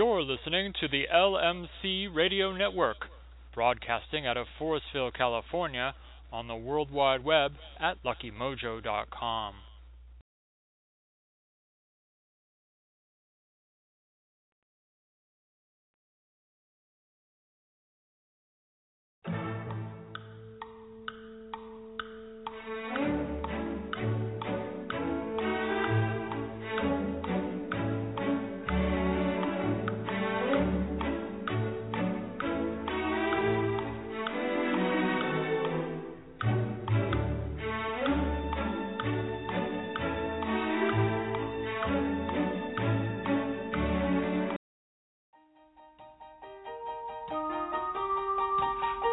You're listening to the LMC Radio Network, broadcasting out of Forestville, California, on the World Wide Web at luckymojo.com.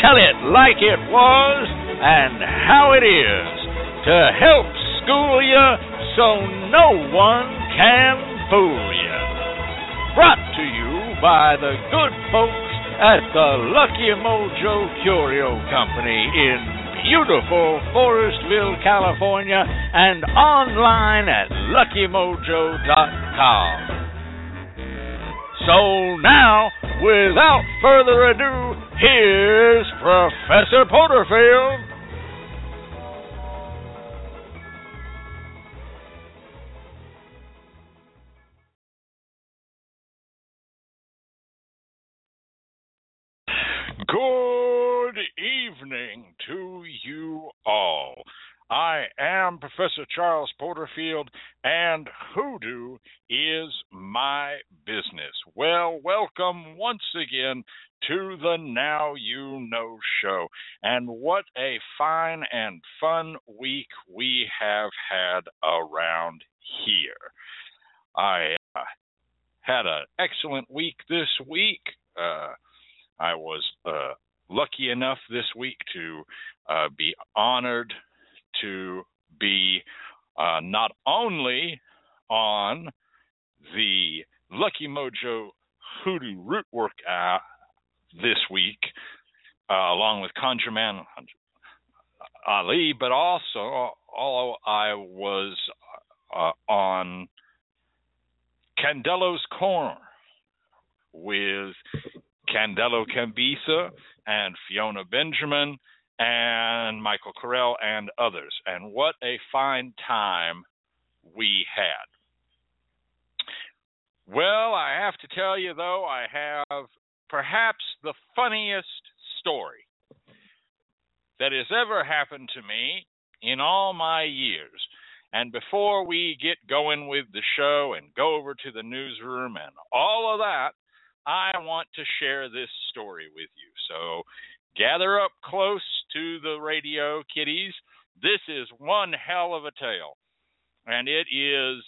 Tell it like it was and how it is, to help school you so no one can fool you. Brought to you by the good folks at the Lucky Mojo Curio Company in beautiful Forestville, California, and online at luckymojo.com. So now, without further ado, here's Professor Porterfield. I am Professor Charles Porterfield, and hoodoo is my business. Well, welcome once again to the Now You Know show. And what a fine and fun week we have had around here. I uh, had an excellent week this week. Uh, I was uh, lucky enough this week to uh, be honored to be uh, not only on the Lucky Mojo Hoodoo Rootwork uh, this week, uh, along with ConjureMan Ali, but also although I was uh, on Candelo's Corner with Candelo Cambisa and Fiona Benjamin and Michael Carell and others. And what a fine time we had. Well, I have to tell you, though, I have perhaps the funniest story that has ever happened to me in all my years. And before we get going with the show and go over to the newsroom and all of that, I want to share this story with you. So gather up close to the radio, kiddies. This is one hell of a tale. And it is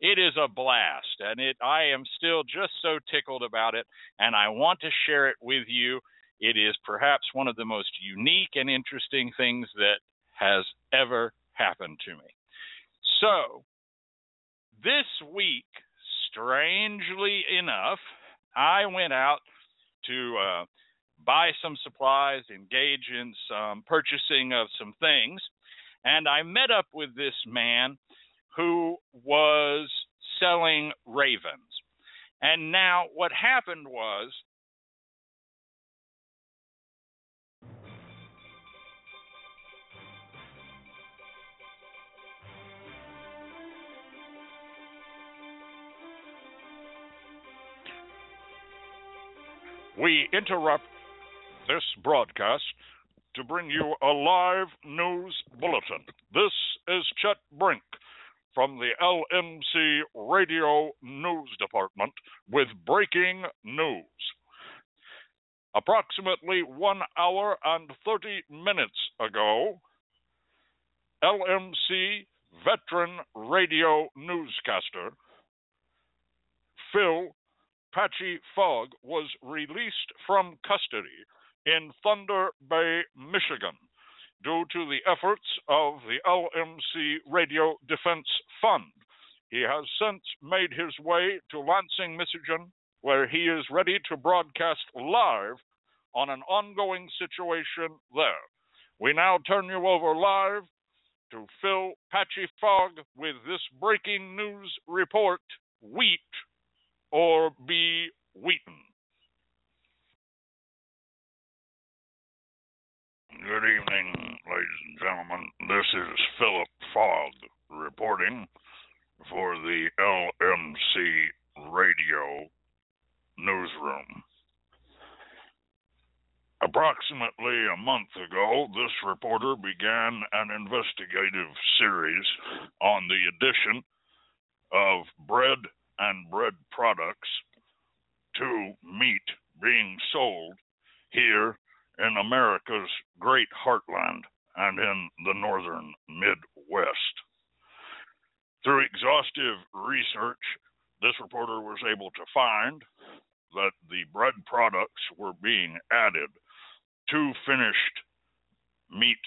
it is a blast and it I am still just so tickled about it and I want to share it with you. It is perhaps one of the most unique and interesting things that has ever happened to me. So, this week, strangely enough, I went out to uh, buy some supplies, engage in some purchasing of some things. And I met up with this man who was selling ravens. And now what happened was we interrupt this broadcast to bring you a live news bulletin. This is Chet Brink from the LMC Radio News Department with breaking news. Approximately one hour and 30 minutes ago, LMC veteran radio newscaster Phil Patchy Fogg was released from custody in Thunder Bay, Michigan, due to the efforts of the LMC Radio Defense Fund. He has since made his way to Lansing, Michigan, where he is ready to broadcast live on an ongoing situation there. We now turn you over live to Phil Patchy Fogg with this breaking news report Wheat or be Wheaton. Good evening, ladies and gentlemen. This is Philip Fogg reporting for the LMC Radio Newsroom. Approximately a month ago, this reporter began an investigative series on the addition of bread and bread products to meat being sold here in America's great heartland and in the northern Midwest. Through exhaustive research, this reporter was able to find that the bread products were being added to finished meat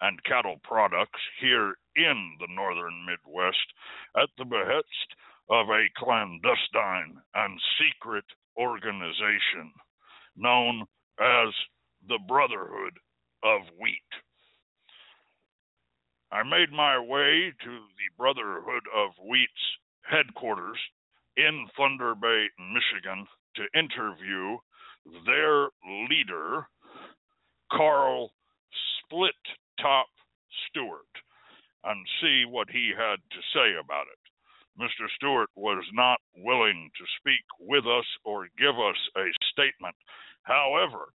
and cattle products here in the northern Midwest at the behest of a clandestine and secret organization known as the Brotherhood of Wheat. I made my way to the Brotherhood of Wheat's headquarters in Thunder Bay, Michigan, to interview their leader, Carl Split Top Stewart, and see what he had to say about it. Mr. Stewart was not willing to speak with us or give us a statement. However,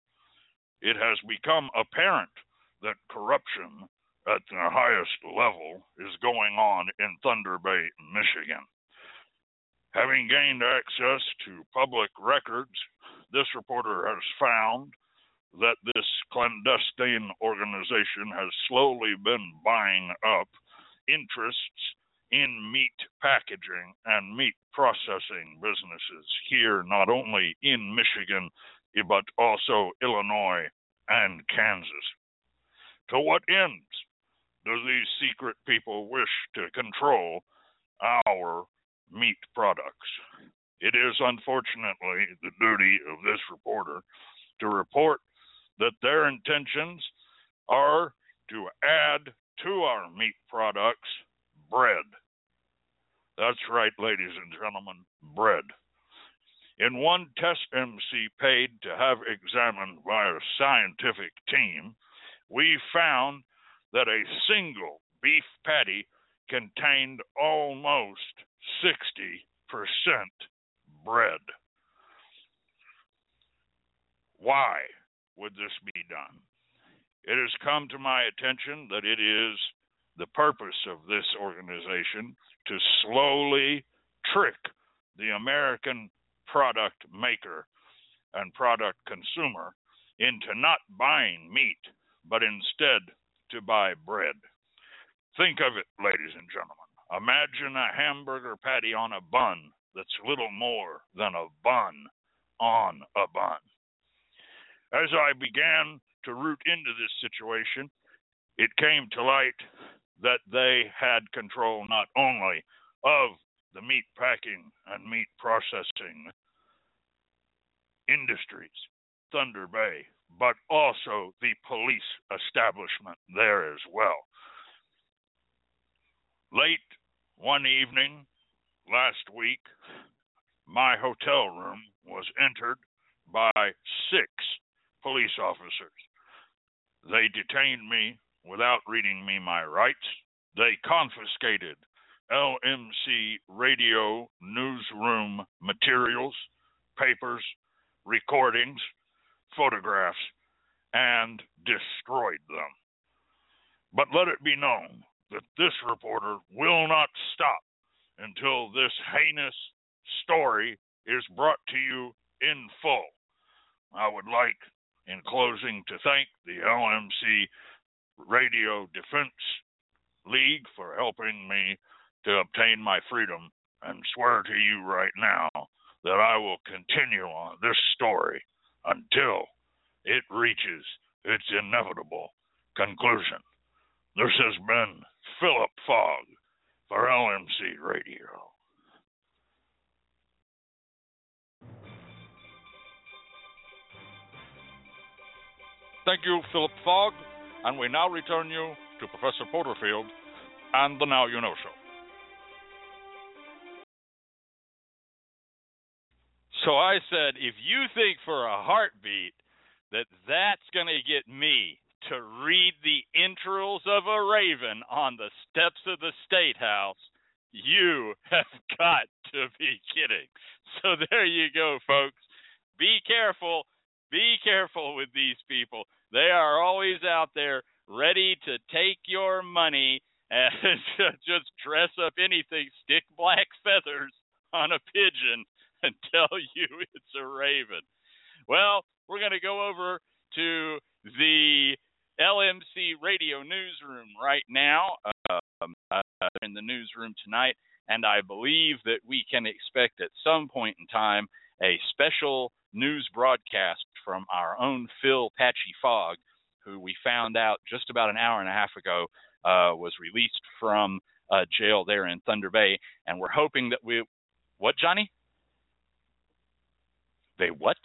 it has become apparent that corruption at the highest level is going on in Thunder Bay, Michigan. Having gained access to public records, this reporter has found that this clandestine organization has slowly been buying up interests in meat packaging and meat processing businesses here, not only in Michigan, but also Illinois and Kansas. To what ends do these secret people wish to control our meat products? It is unfortunately the duty of this reporter to report that their intentions are to add to our meat products bread. That's right, ladies and gentlemen, bread. In one test MC paid to have examined by a scientific team, we found that a single beef patty contained almost 60% bread. Why would this be done? It has come to my attention that it is the purpose of this organization to slowly trick the American product maker and product consumer into not buying meat, but instead to buy bread. Think of it, ladies and gentlemen. Imagine a hamburger patty on a bun that's little more than a bun on a bun. As I began to root into this situation, it came to light that they had control not only of the meat packing and meat processing industries, Thunder Bay, but also the police establishment there as well. Late one evening last week, my hotel room was entered by six police officers. They detained me without reading me my rights. They confiscated LMC radio newsroom materials, papers, recordings, photographs, and destroyed them. But let it be known that this reporter will not stop until this heinous story is brought to you in full. I would like, in closing, to thank the LMC Radio Defense League for helping me to obtain my freedom and swear to you right now that I will continue on this story until it reaches its inevitable conclusion. This has been Philip Fogg for LMC Radio. Thank you, Philip Fogg, and we now return you to Professor Porterfield and the Now You Know Show. So I said, if you think for a heartbeat that that's going to get me to read the entrails of a raven on the steps of the State House, you have got to be kidding. So there you go, folks. Be careful. Be careful with these people. They are always out there ready to take your money and just dress up anything, stick black feathers on a pigeon and tell you it's a raven. Well, we're going to go over to the LMC radio newsroom right now. Um, uh, in the newsroom tonight, and I believe that we can expect at some point in time a special news broadcast from our own Phil Patchy Fogg, who we found out just about an hour and a half ago uh, was released from uh, jail there in Thunder Bay, and we're hoping that we. What, Johnny? They what?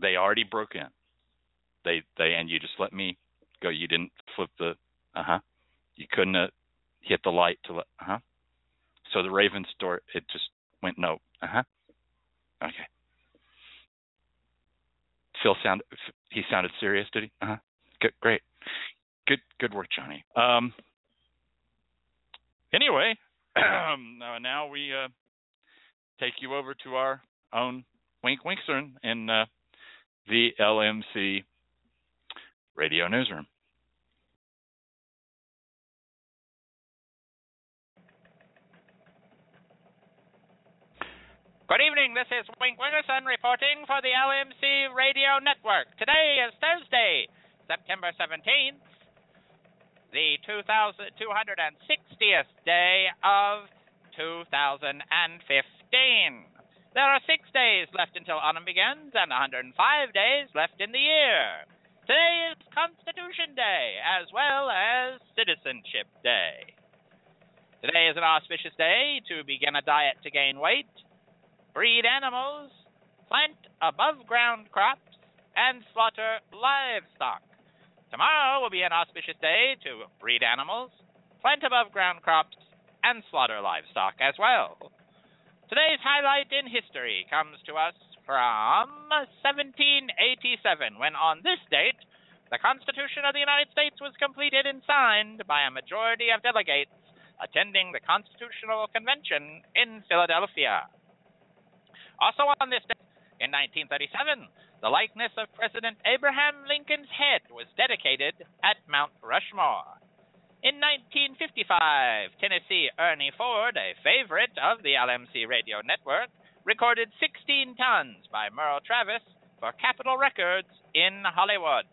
They already broke in. They they and you just let me go. You didn't flip the uh huh. You couldn't have hit the light to let uh huh. So the Ravens door it just went no. Uh huh. Okay. Phil sound he sounded serious, did he? Uh huh. Good, great. Good, good work, Johnny. Um. Anyway, now we uh, take you over to our own Wink Winkstern in uh, the LMC Radio Newsroom. Good evening. This is Wink Wingerson reporting for the LMC Radio Network. Today is Thursday, September 17th, the 260th day of 2015. There are six days left until autumn begins and 105 days left in the year. Today is Constitution Day as well as Citizenship Day. Today is an auspicious day to begin a diet to gain weight breed animals, plant above ground crops, and slaughter livestock. Tomorrow will be an auspicious day to breed animals, plant above ground crops, and slaughter livestock as well. Today's highlight in history comes to us from 1787, when on this date, the Constitution of the United States was completed and signed by a majority of delegates attending the Constitutional Convention in Philadelphia. Also on this day, in 1937, the likeness of President Abraham Lincoln's head was dedicated at Mount Rushmore. In 1955, Tennessee Ernie Ford, a favorite of the LMC radio network, recorded 16 tons by Merle Travis for Capitol Records in Hollywood.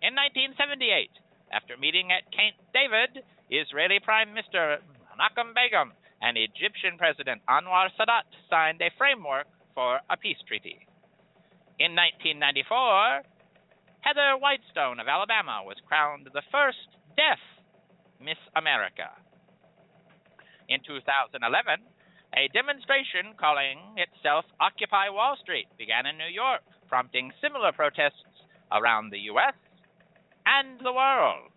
In 1978, after meeting at Camp David, Israeli Prime Minister Menachem Begin and Egyptian President Anwar Sadat signed a framework for a peace treaty. In 1994, Heather Whitestone of Alabama was crowned the first deaf Miss America. In 2011, A demonstration calling itself Occupy Wall Street began in New York, prompting similar protests around the U.S. and the world.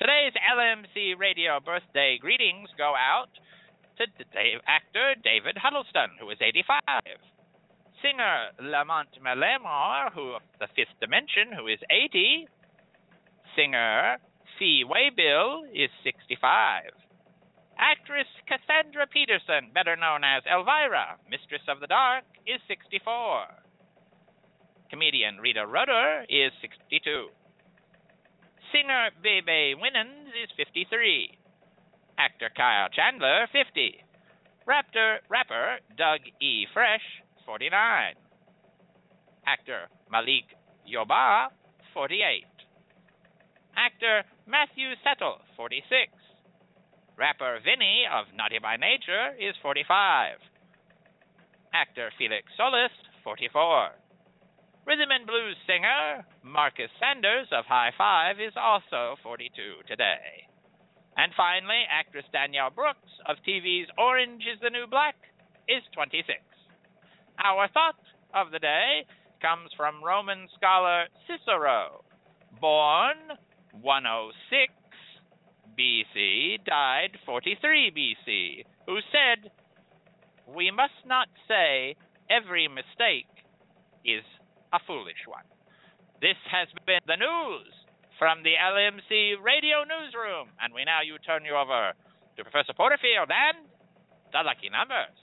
Today's LMC radio birthday greetings go out to actor David Huddleston, who is 85. Singer Lamont McLemore, who of the Fifth Dimension, who is 80. Singer Fee Waybill is 65. Actress Cassandra Peterson, better known as Elvira, Mistress of the Dark, is 64. Comedian Rita Rudner is 62. Singer Bebe Winans is 53. Actor Kyle Chandler, 50. Raptor, rapper Doug E. Fresh, 49. Actor Malik Yoba, 48. Actor Matthew Settle, 46. Rapper Vinny of Naughty by Nature is 45. Actor Felix Solis, 44. Rhythm and blues singer Marcus Sanders of Hi-Five is also 42 today. And finally, actress Danielle Brooks of TV's Orange is the New Black is 26. Our thought of the day comes from Roman scholar Cicero, born 106 BC, died 43 BC, who said, We must not say every mistake is a foolish one. This has been the news from the LMC Radio Newsroom, and we now you turn you over to Professor Porterfield and the lucky numbers.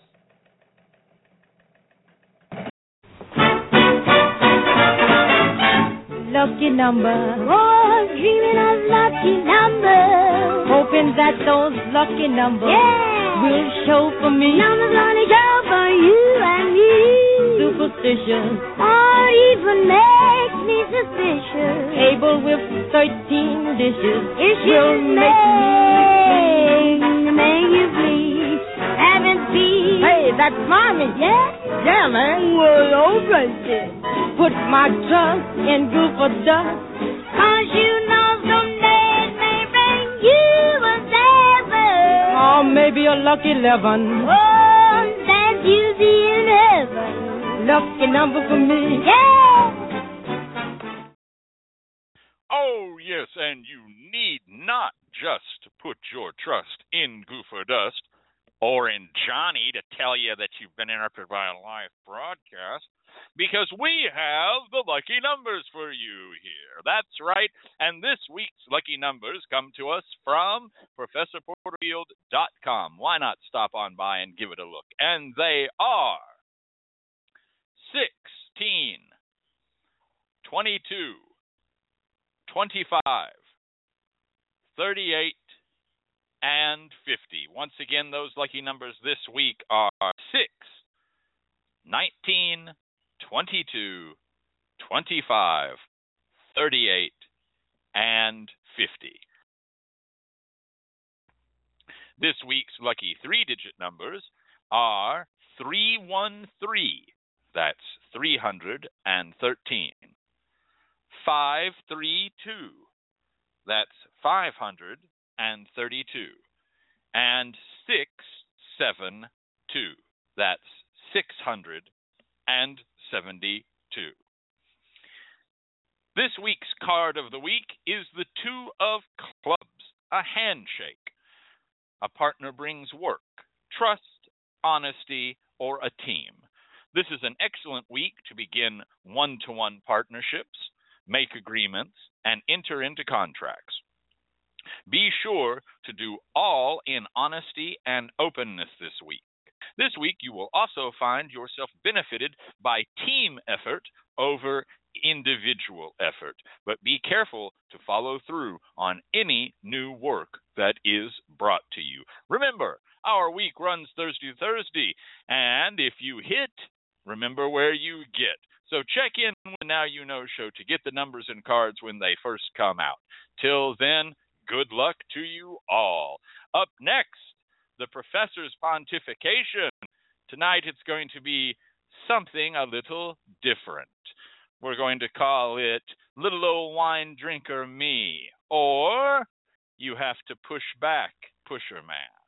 lucky number. Dreaming of lucky numbers. Hoping that those lucky numbers yeah. will show for me. Numbers only show for you and me. Superstitious. Or even make me suspicious. Table with 13 dishes. It will make, make me. Make you please. Having peace. Hey, that's mommy. Yeah? Yeah, man. Well, alright put my trust in group of dust. Cause you you a seven. Or maybe a lucky eleven. Oh, that you see in heaven. Lucky number for me. Yeah. Oh, yes, and you need not just put your trust in Goofer Dust or in Johnny to tell you that you've been interrupted by a live broadcast because we have the lucky numbers for you here. That's right. And this week's lucky numbers come to us from ProfessorPorterfield.com. Why not stop on by and give it a look? And they are 16, 22, 25, 38, and 50. Once again, those lucky numbers this week are 6, 19, 22, 25, 38, and 50. This week's lucky three digit numbers are 313, that's 313, 532, that's 532, and 672, that's 600 and 72. This week's card of the week is the Two of Clubs, a handshake. A partner brings work, trust, honesty, or a team. This is an excellent week to begin one to one partnerships, make agreements, and enter into contracts. Be sure to do all in honesty and openness this week. This week, you will also find yourself benefited by team effort over individual effort. But be careful to follow through on any new work that is brought to you. Remember, our week runs Thursday to Thursday, and if you hit, remember where you get. So check in with Now You Know Show to get the numbers and cards when they first come out. Till then, good luck to you all. Up next, the professor's pontification. Tonight it's going to be something a little different. We're going to call it Little Old Wine Drinker Me, or You Have to Push Back, Pusher Man.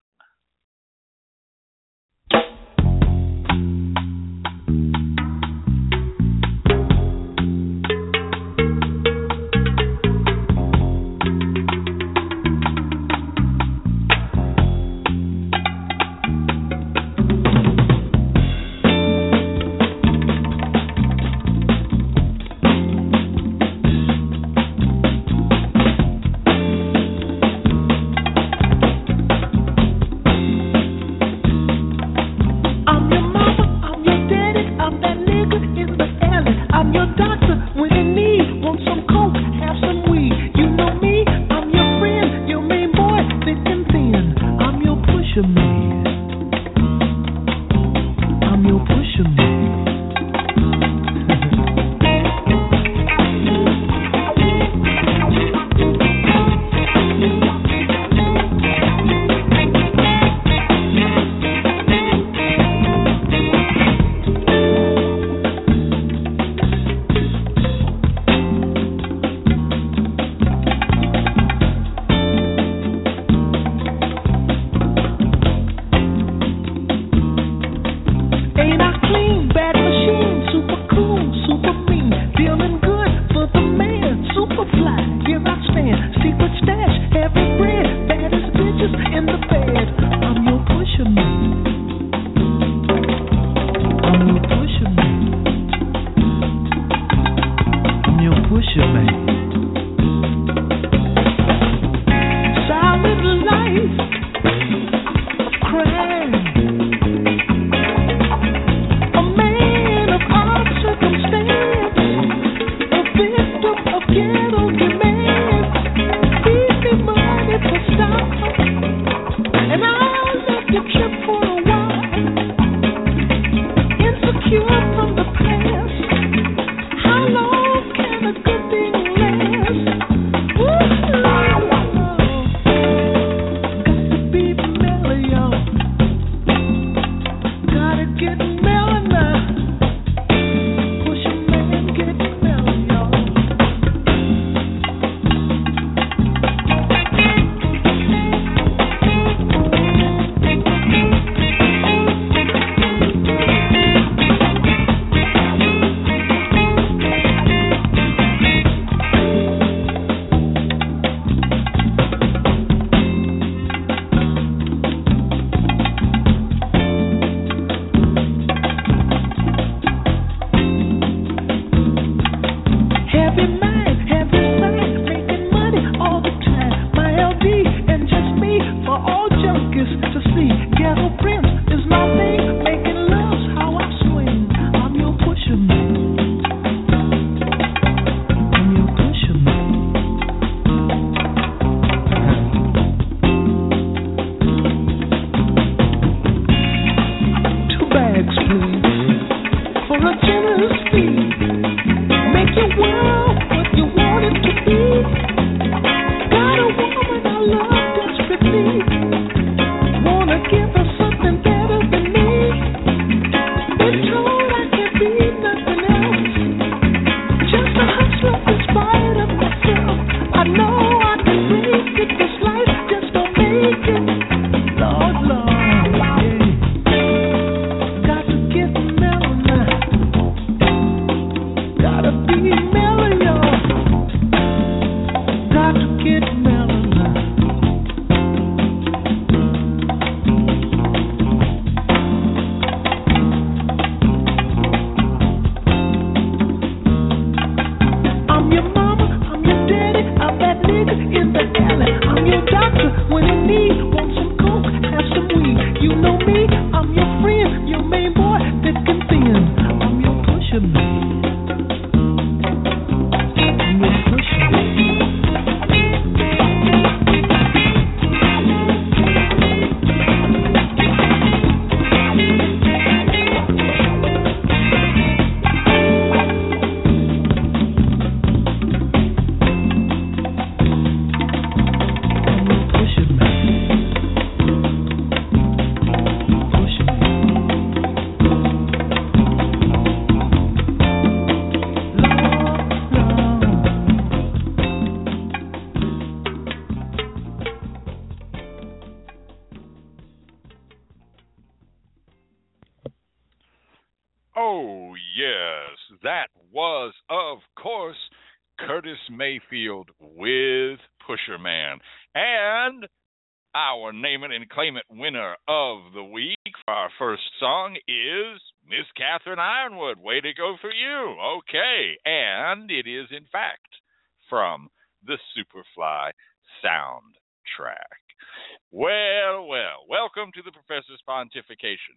Well, well, welcome to the Professor's Pontification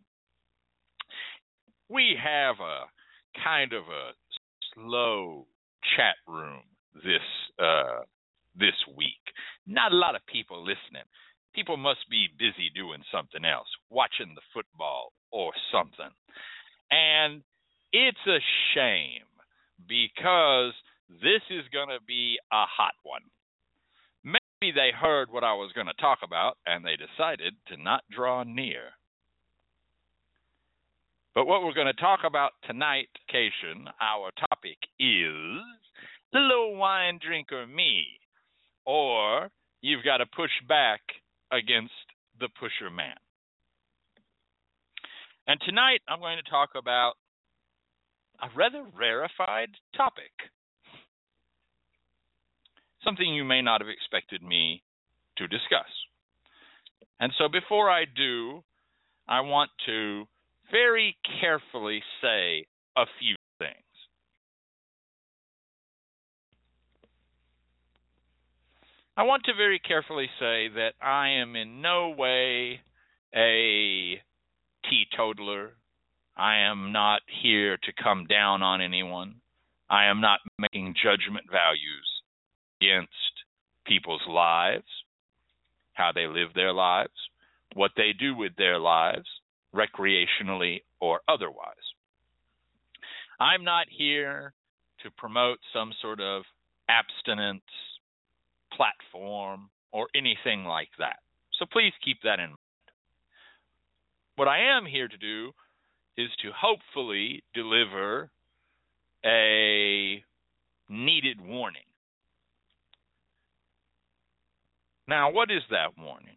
we have a kind of a slow chat room this uh, this week. Not a lot of people listening. People must be busy doing something else, watching the football or something. And it's a shame because this is going to be a hot one. Maybe they heard what I was going to talk about and they decided to not draw near. But what we're going to talk about tonight, Cation, our topic is the low wine drinker me, or you've got to push back against the pusher man. And tonight I'm going to talk about a rather rarefied topic. Something you may not have expected me to discuss. And so before I do, I want to very carefully say a few things. I want to very carefully say that I am in no way a teetotaler. I am not here to come down on anyone. I am not making judgment values against people's lives, how they live their lives, what they do with their lives, recreationally or otherwise. I'm not here to promote some sort of abstinence platform or anything like that. So please keep that in mind. What I am here to do is to hopefully deliver a needed warning. Now, what is that warning?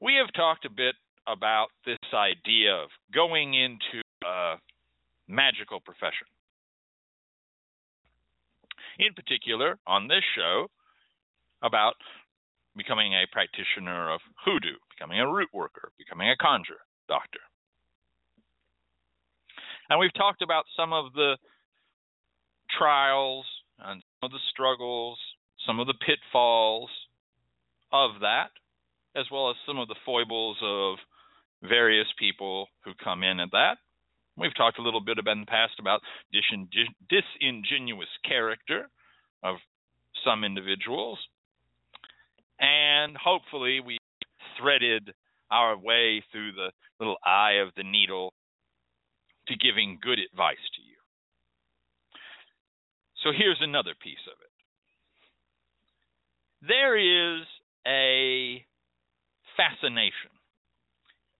We have talked a bit about this idea of going into a magical profession. In particular, on this show, about becoming a practitioner of hoodoo, becoming a root worker, becoming a conjure doctor. And we've talked about some of the trials and some of the struggles, some of the pitfalls of that, as well as some of the foibles of various people who come in at that. We've talked a little bit about in the past about disingenuous character of some individuals. And hopefully, we threaded our way through the little eye of the needle to giving good advice to you. So here's another piece of it. There is a fascination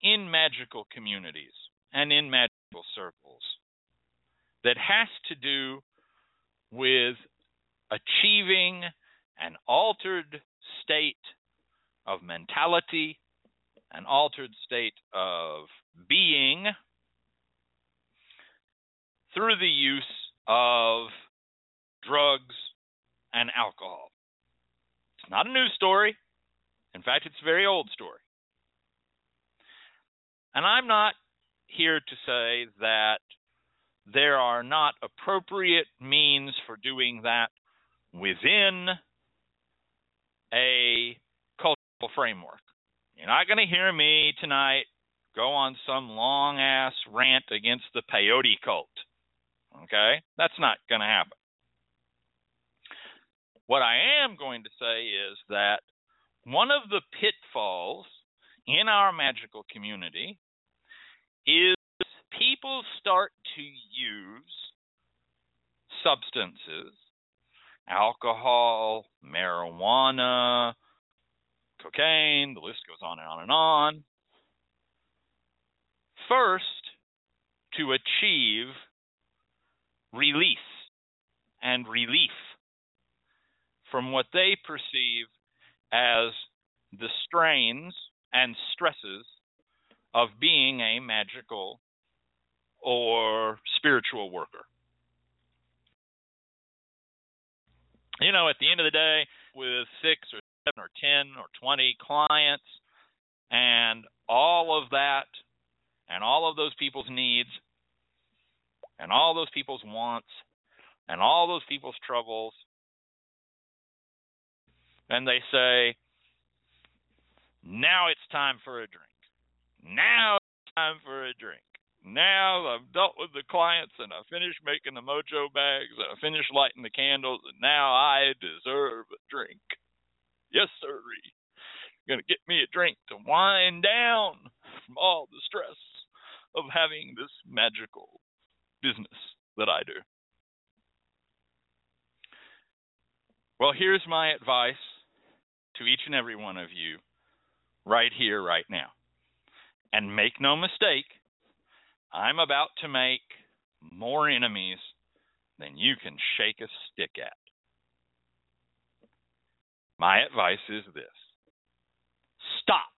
in magical communities and in magical circles that has to do with achieving an altered state of mentality, an altered state of being through the use of drugs and alcohol. It's not a news story. In fact, it's a very old story. And I'm not here to say that there are not appropriate means for doing that within a cultural framework. You're not going to hear me tonight go on some long ass rant against the peyote cult. Okay? That's not going to happen. What I am going to say is that one of the pitfalls in our magical community is people start to use substances, alcohol, marijuana, cocaine, the list goes on and on and on, first to achieve release and relief from what they perceive as the strains and stresses of being a magical or spiritual worker. You know, at the end of the day, with six or seven or 10 or 20 clients, and all of that, and all of those people's needs, and all those people's wants, and all those people's troubles, and they say, now it's time for a drink. Now it's time for a drink. Now I've dealt with the clients and I finished making the mojo bags and I finished lighting the candles and now I deserve a drink. Yes, sir. Gonna get me a drink to wind down from all the stress of having this magical business that I do. Well, here's my advice to each and every one of you right here, right now. And make no mistake, I'm about to make more enemies than you can shake a stick at. My advice is this stop.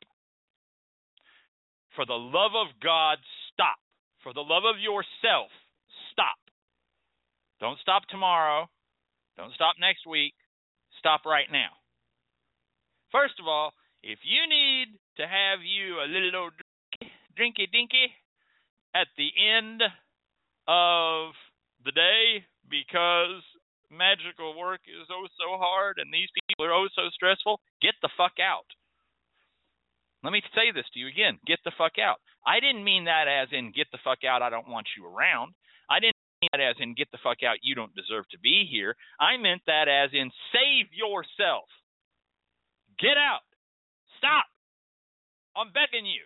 For the love of God, stop. For the love of yourself, stop. Don't stop tomorrow. Don't stop next week. Stop right now. First of all, if you need to have you a little old drinky dinky at the end of the day because magical work is oh so hard and these people are oh so stressful, get the fuck out. Let me say this to you again get the fuck out. I didn't mean that as in get the fuck out, I don't want you around. I didn't mean that as in get the fuck out, you don't deserve to be here. I meant that as in save yourself. Get out. Stop. I'm begging you.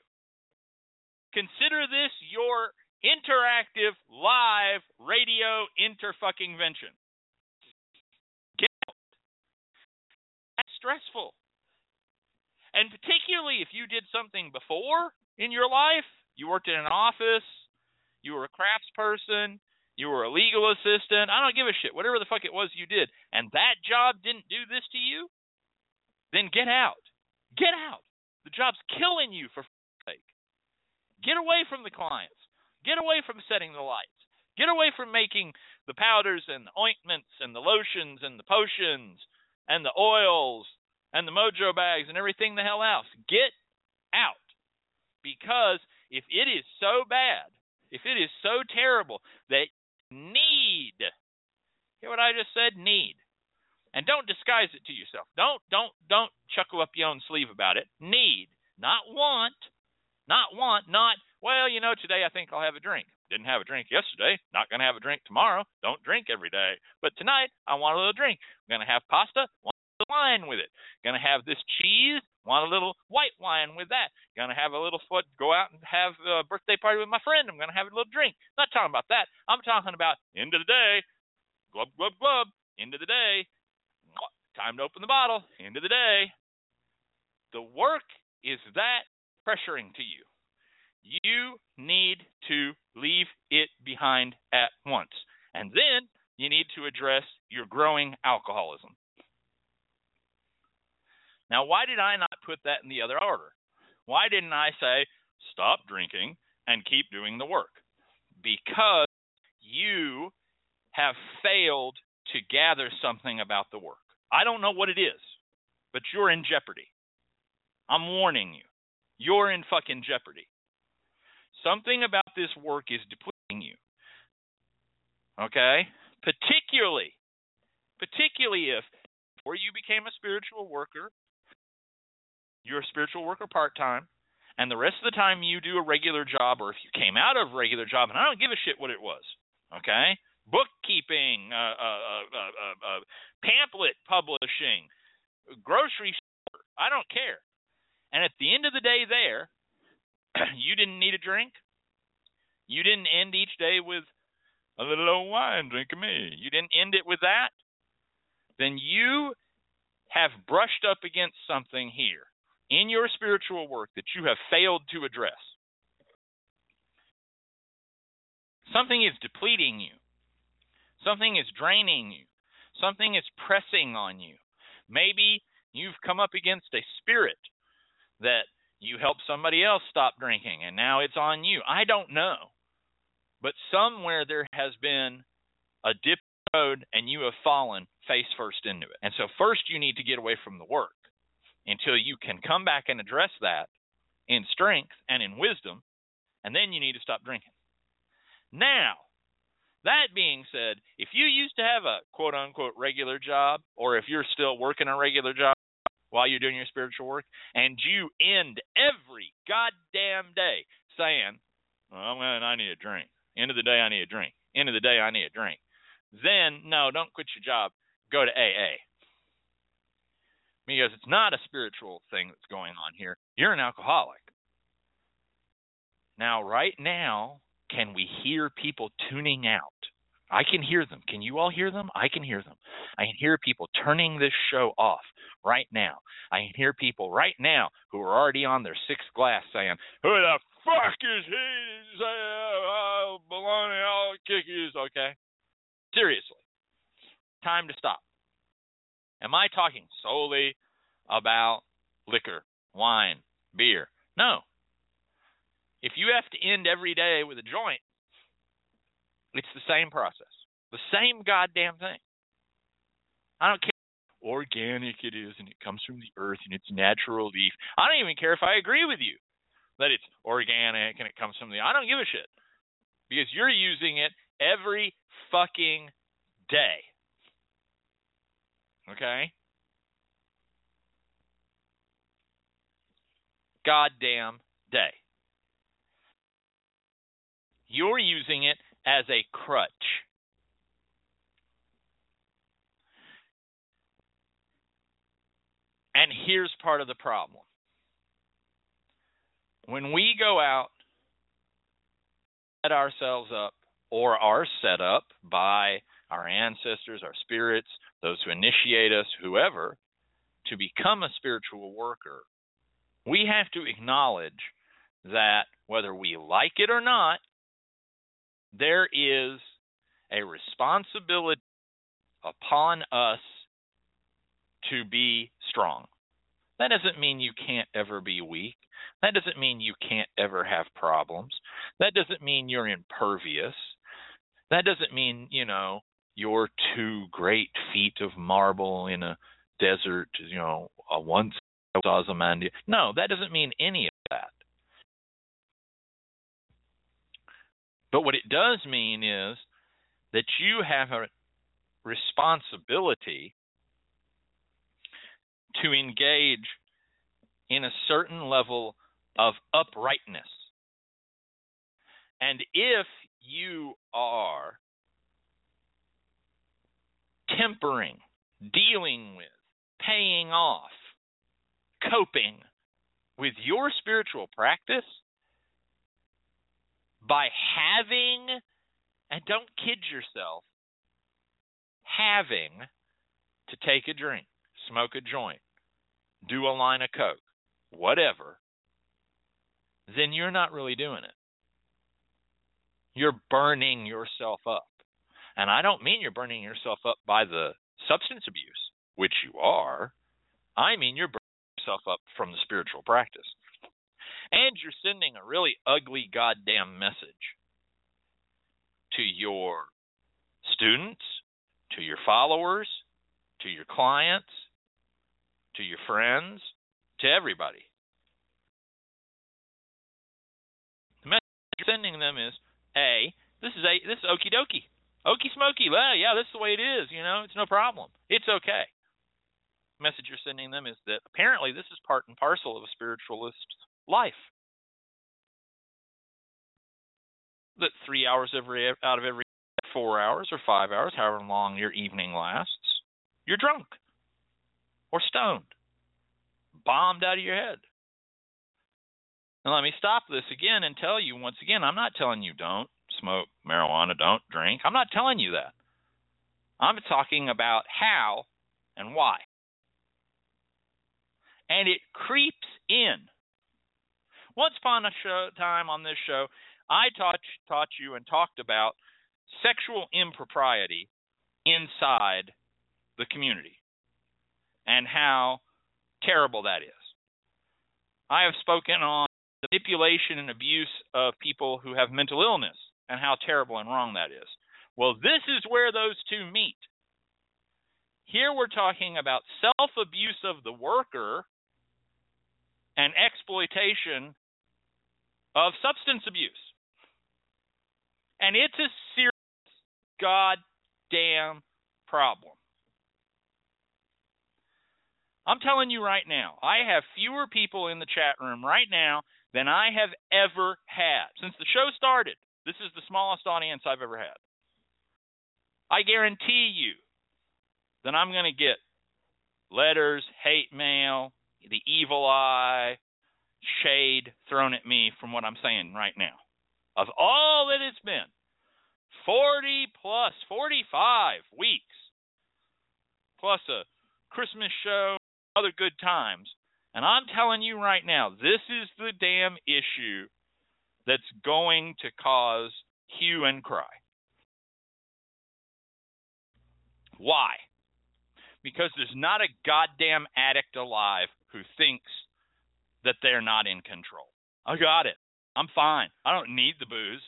Consider this your interactive live radio interfuckingvention. Get out. That's stressful. And particularly if you did something before in your life, you worked in an office, you were a craftsperson, you were a legal assistant, I don't give a shit, whatever the fuck it was you did, and that job didn't do this to you, then get out. Get out. The job's killing you for sake. Get away from the clients. Get away from setting the lights. Get away from making the powders and the ointments and the lotions and the potions and the oils and the mojo bags and everything the hell else. Get out. Because if it is so bad, if it is so terrible that need, hear what I just said? Need and don't disguise it to yourself. Don't don't don't chuckle up your own sleeve about it. Need, not want, not want, not well, you know, today I think I'll have a drink. Didn't have a drink yesterday, not going to have a drink tomorrow. Don't drink every day. But tonight I want a little drink. I'm going to have pasta, want a little wine with it. Going to have this cheese, Want a little white wine with that. Gonna have a little foot, go out and have a birthday party with my friend. I'm gonna have a little drink. Not talking about that. I'm talking about end of the day, glub, glub, glub, end of the day, time to open the bottle, end of the day. The work is that pressuring to you. You need to leave it behind at once. And then you need to address your growing alcoholism. Now, why did I not put that in the other order? Why didn't I say, stop drinking and keep doing the work? Because you have failed to gather something about the work. I don't know what it is, but you're in jeopardy. I'm warning you. You're in fucking jeopardy. Something about this work is depleting you. Okay? Particularly, particularly if before you became a spiritual worker, you're a spiritual worker part time, and the rest of the time you do a regular job, or if you came out of a regular job, and I don't give a shit what it was, okay? Bookkeeping, uh, uh, uh, uh, uh pamphlet publishing, grocery store, I don't care. And at the end of the day, there, you didn't need a drink. You didn't end each day with a little old wine, drink of me. You didn't end it with that. Then you have brushed up against something here in your spiritual work that you have failed to address. Something is depleting you. Something is draining you. Something is pressing on you. Maybe you've come up against a spirit that you helped somebody else stop drinking and now it's on you. I don't know. But somewhere there has been a dip road and you have fallen face first into it. And so first you need to get away from the work until you can come back and address that in strength and in wisdom, and then you need to stop drinking. Now, that being said, if you used to have a quote unquote regular job, or if you're still working a regular job while you're doing your spiritual work, and you end every goddamn day saying, Well, man, I need a drink. End of the day, I need a drink. End of the day, I need a drink. Then, no, don't quit your job. Go to AA because it's not a spiritual thing that's going on here. You're an alcoholic. Now, right now, can we hear people tuning out? I can hear them. Can you all hear them? I can hear them. I can hear people turning this show off right now. I can hear people right now who are already on their sixth glass saying, Who the fuck is he? Oh, baloney, I'll kick you. Okay. Seriously. Time to stop. Am I talking solely about liquor, wine, beer? No. If you have to end every day with a joint, it's the same process. The same goddamn thing. I don't care organic it is and it comes from the earth and it's natural leaf. I don't even care if I agree with you that it's organic and it comes from the I don't give a shit. Because you're using it every fucking day. Okay? Goddamn day. You're using it as a crutch. And here's part of the problem. When we go out, set ourselves up, or are set up by our ancestors, our spirits, those who initiate us, whoever, to become a spiritual worker, we have to acknowledge that whether we like it or not, there is a responsibility upon us to be strong. That doesn't mean you can't ever be weak. That doesn't mean you can't ever have problems. That doesn't mean you're impervious. That doesn't mean, you know, you're two great feet of marble in a desert, you know, a once. No, that doesn't mean any of that. But what it does mean is that you have a responsibility to engage in a certain level of uprightness. And if you are tempering, dealing with, paying off, coping with your spiritual practice by having, and don't kid yourself, having to take a drink, smoke a joint, do a line of coke, whatever, then you're not really doing it. You're burning yourself up. And I don't mean you're burning yourself up by the substance abuse, which you are. I mean you're burning yourself up from the spiritual practice. And you're sending a really ugly goddamn message to your students, to your followers, to your clients, to your friends, to everybody. The message you're sending them is A, this is a this is okie dokie. Okie smoky, well, yeah, this is the way it is, you know, it's no problem. It's okay. The message you're sending them is that apparently this is part and parcel of a spiritualist's life. That three hours every out of every four hours or five hours, however long your evening lasts, you're drunk or stoned, bombed out of your head. And let me stop this again and tell you once again I'm not telling you don't smoke marijuana, don't drink. I'm not telling you that. I'm talking about how and why. And it creeps in. Once upon a show, time on this show, I taught taught you and talked about sexual impropriety inside the community and how terrible that is. I have spoken on the manipulation and abuse of people who have mental illness and how terrible and wrong that is. Well, this is where those two meet. Here we're talking about self abuse of the worker and exploitation of substance abuse. And it's a serious goddamn problem. I'm telling you right now, I have fewer people in the chat room right now than I have ever had since the show started. This is the smallest audience I've ever had. I guarantee you that I'm going to get letters, hate mail, the evil eye, shade thrown at me from what I'm saying right now. Of all that it's been, 40 plus, 45 weeks, plus a Christmas show, other good times. And I'm telling you right now, this is the damn issue that's going to cause hue and cry. Why? Because there's not a goddamn addict alive who thinks that they're not in control. I got it. I'm fine. I don't need the booze.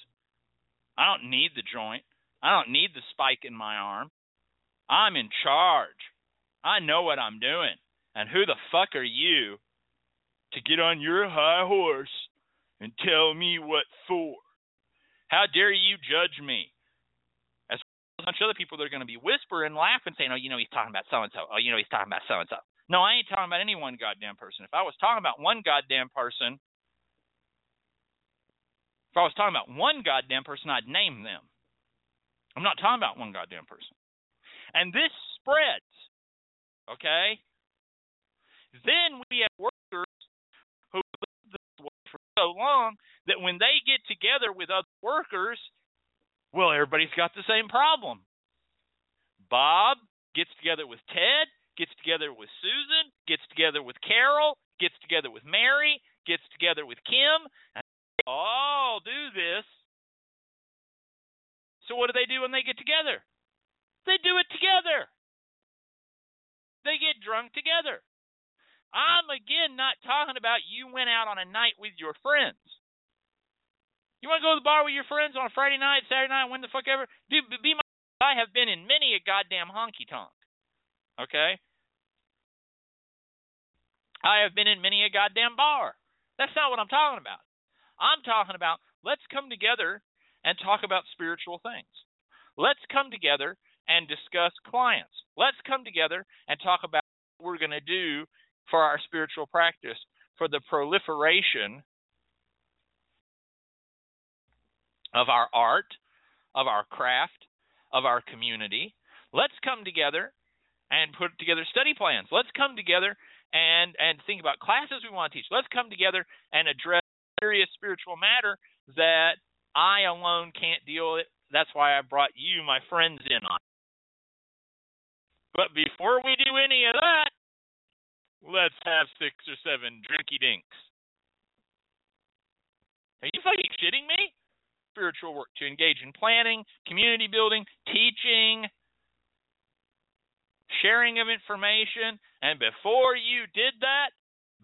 I don't need the joint. I don't need the spike in my arm. I'm in charge. I know what I'm doing. And who the fuck are you to get on your high horse and tell me what for. How dare you judge me? As well as a bunch of other people that are going to be whispering, laughing, saying, "Oh, you know he's talking about so and so. Oh, you know he's talking about so and so." No, I ain't talking about any one goddamn person. If I was talking about one goddamn person, if I was talking about one goddamn person, I'd name them. I'm not talking about one goddamn person. And this spreads, okay? Then we have workers who live this way for so long that when they get together with other workers, well, everybody's got the same problem. Bob gets together with Ted, gets together with Susan, gets together with Carol, gets together with Mary, gets together with Kim, they all do this. So what do they do when they get together? They do it together. They get drunk together. I'm again not talking about you went out on a night with your friends. You want to go to the bar with your friends on a Friday night, Saturday night, when the fuck ever? Dude, be my. I have been in many a goddamn honky tonk. Okay? I have been in many a goddamn bar. That's not what I'm talking about. I'm talking about let's come together and talk about spiritual things. Let's come together and discuss clients. Let's come together and talk about what we're going to do for our spiritual practice, for the proliferation of our art, of our craft, of our community. Let's come together and put together study plans. Let's come together and and think about classes we want to teach. Let's come together and address serious spiritual matter that I alone can't deal with. That's why I brought you, my friends, in on. But before we do any of that, let's have six or seven drinky dinks. Are you fucking shitting me? Spiritual work to engage in planning, community building, teaching, sharing of information. And before you did that,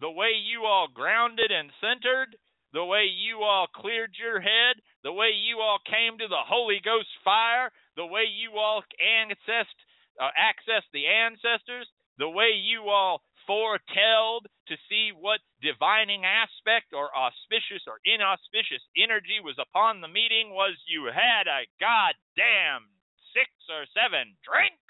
the way you all grounded and centered, the way you all cleared your head, the way you all came to the Holy Ghost fire, the way you all accessed, uh, accessed the ancestors, the way you all foretelled to see what divining aspect or auspicious or inauspicious energy was upon the meeting was you had a goddamn six or seven drinks.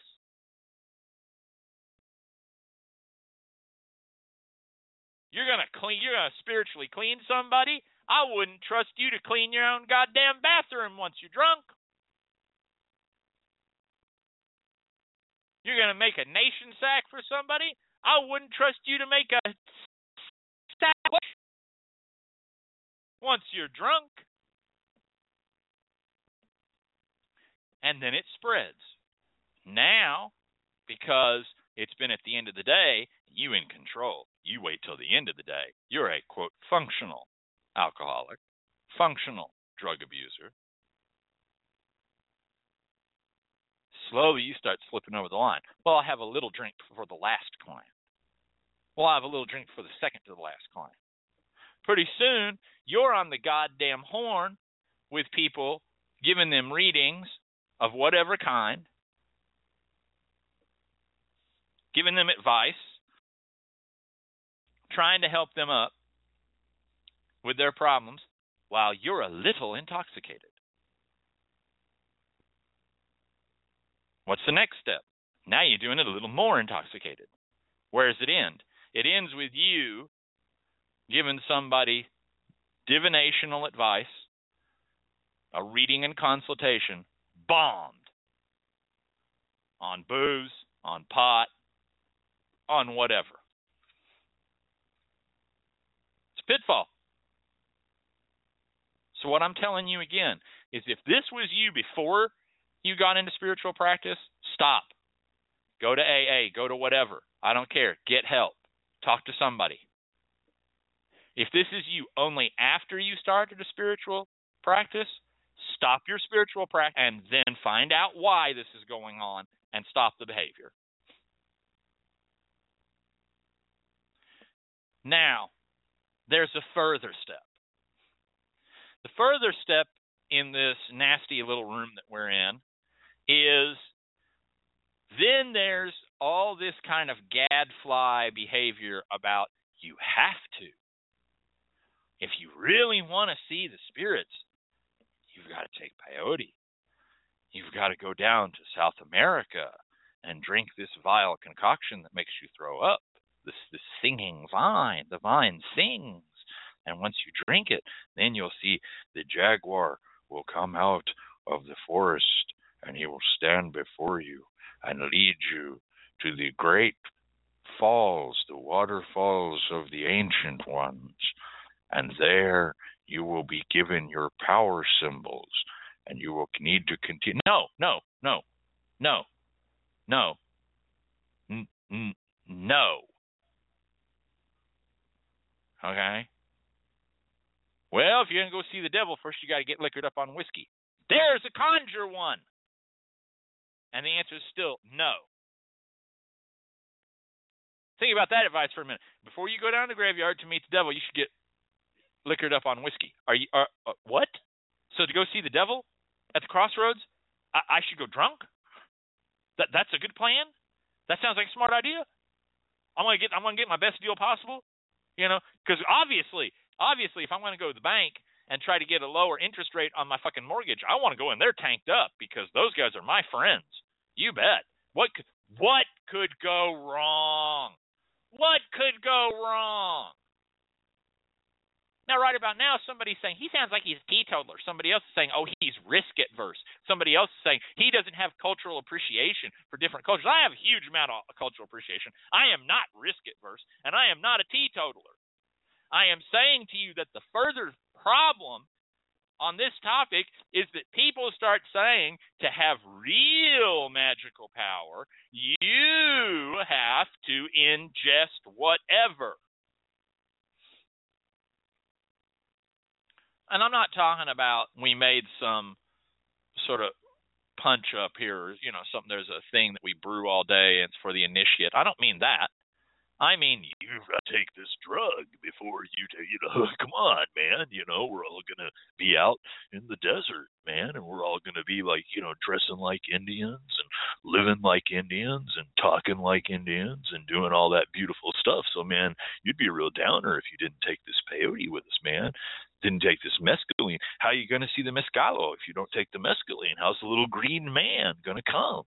You're gonna clean. You're gonna spiritually clean somebody. I wouldn't trust you to clean your own goddamn bathroom once you're drunk. You're gonna make a nation sack for somebody. I wouldn't trust you to make a sack once you're drunk. And then it spreads. Now, because it's been at the end of the day, you in control. You wait till the end of the day. You're a quote functional alcoholic, functional drug abuser. Slowly you start slipping over the line. Well, I have a little drink for the last client. Well, I have a little drink for the second to the last client. Pretty soon, you're on the goddamn horn with people giving them readings of whatever kind, giving them advice, trying to help them up with their problems while you're a little intoxicated. What's the next step? Now you're doing it a little more intoxicated. Where does it end? It ends with you giving somebody divinational advice, a reading and consultation, bombed on booze, on pot, on whatever. It's pitfall. So, what I'm telling you again is if this was you before you got into spiritual practice, stop. Go to AA, go to whatever. I don't care. Get help. Talk to somebody. If this is you only after you started a spiritual practice, stop your spiritual practice and then find out why this is going on and stop the behavior. Now, there's a further step. The further step in this nasty little room that we're in is then there's all this kind of gadfly behavior about you have to. If you really want to see the spirits, you've got to take peyote. You've got to go down to South America and drink this vile concoction that makes you throw up. This this singing vine. The vine sings. And once you drink it, then you'll see the jaguar will come out of the forest and he will stand before you and lead you to the great falls, the waterfalls of the ancient ones. And there you will be given your power symbols and you will need to continue. No, no, no, no, no, n- n- no. Okay? Well, if you're going to go see the devil, first you got to get liquored up on whiskey. There's a conjure one. And the answer is still no. Think about that advice for a minute. Before you go down to the graveyard to meet the devil, you should get liquored up on whiskey. Are you are, uh, what? So to go see the devil at the crossroads, I, I should go drunk? That that's a good plan? That sounds like a smart idea. I'm gonna get I'm gonna get my best deal possible. You know, because obviously obviously, if I'm going to go to the bank and try to get a lower interest rate on my fucking mortgage, I want to go in there tanked up because those guys are my friends. You bet. What could, what could go wrong? What could go wrong? Now, right about now, somebody's saying he sounds like he's a teetotaler. Somebody else is saying, oh, he's risk adverse. Somebody else is saying he doesn't have cultural appreciation for different cultures. I have a huge amount of cultural appreciation. I am not risk adverse, and I am not a teetotaler. I am saying to you that the further problem on this topic is that people start saying to have real magical power, you have to ingest whatever. And I'm not talking about we made some sort of punch up here, you know, something there's a thing that we brew all day and it's for the initiate. I don't mean that. I mean to take this drug before you take you know, come on, man, you know, we're all gonna be out in the desert, man, and we're all gonna be like, you know, dressing like Indians and living like Indians and talking like Indians and doing all that beautiful stuff. So man, you'd be a real downer if you didn't take this peyote with us, man didn't take this mescaline, how are you going to see the mescalo if you don't take the mescaline? How's the little green man going to come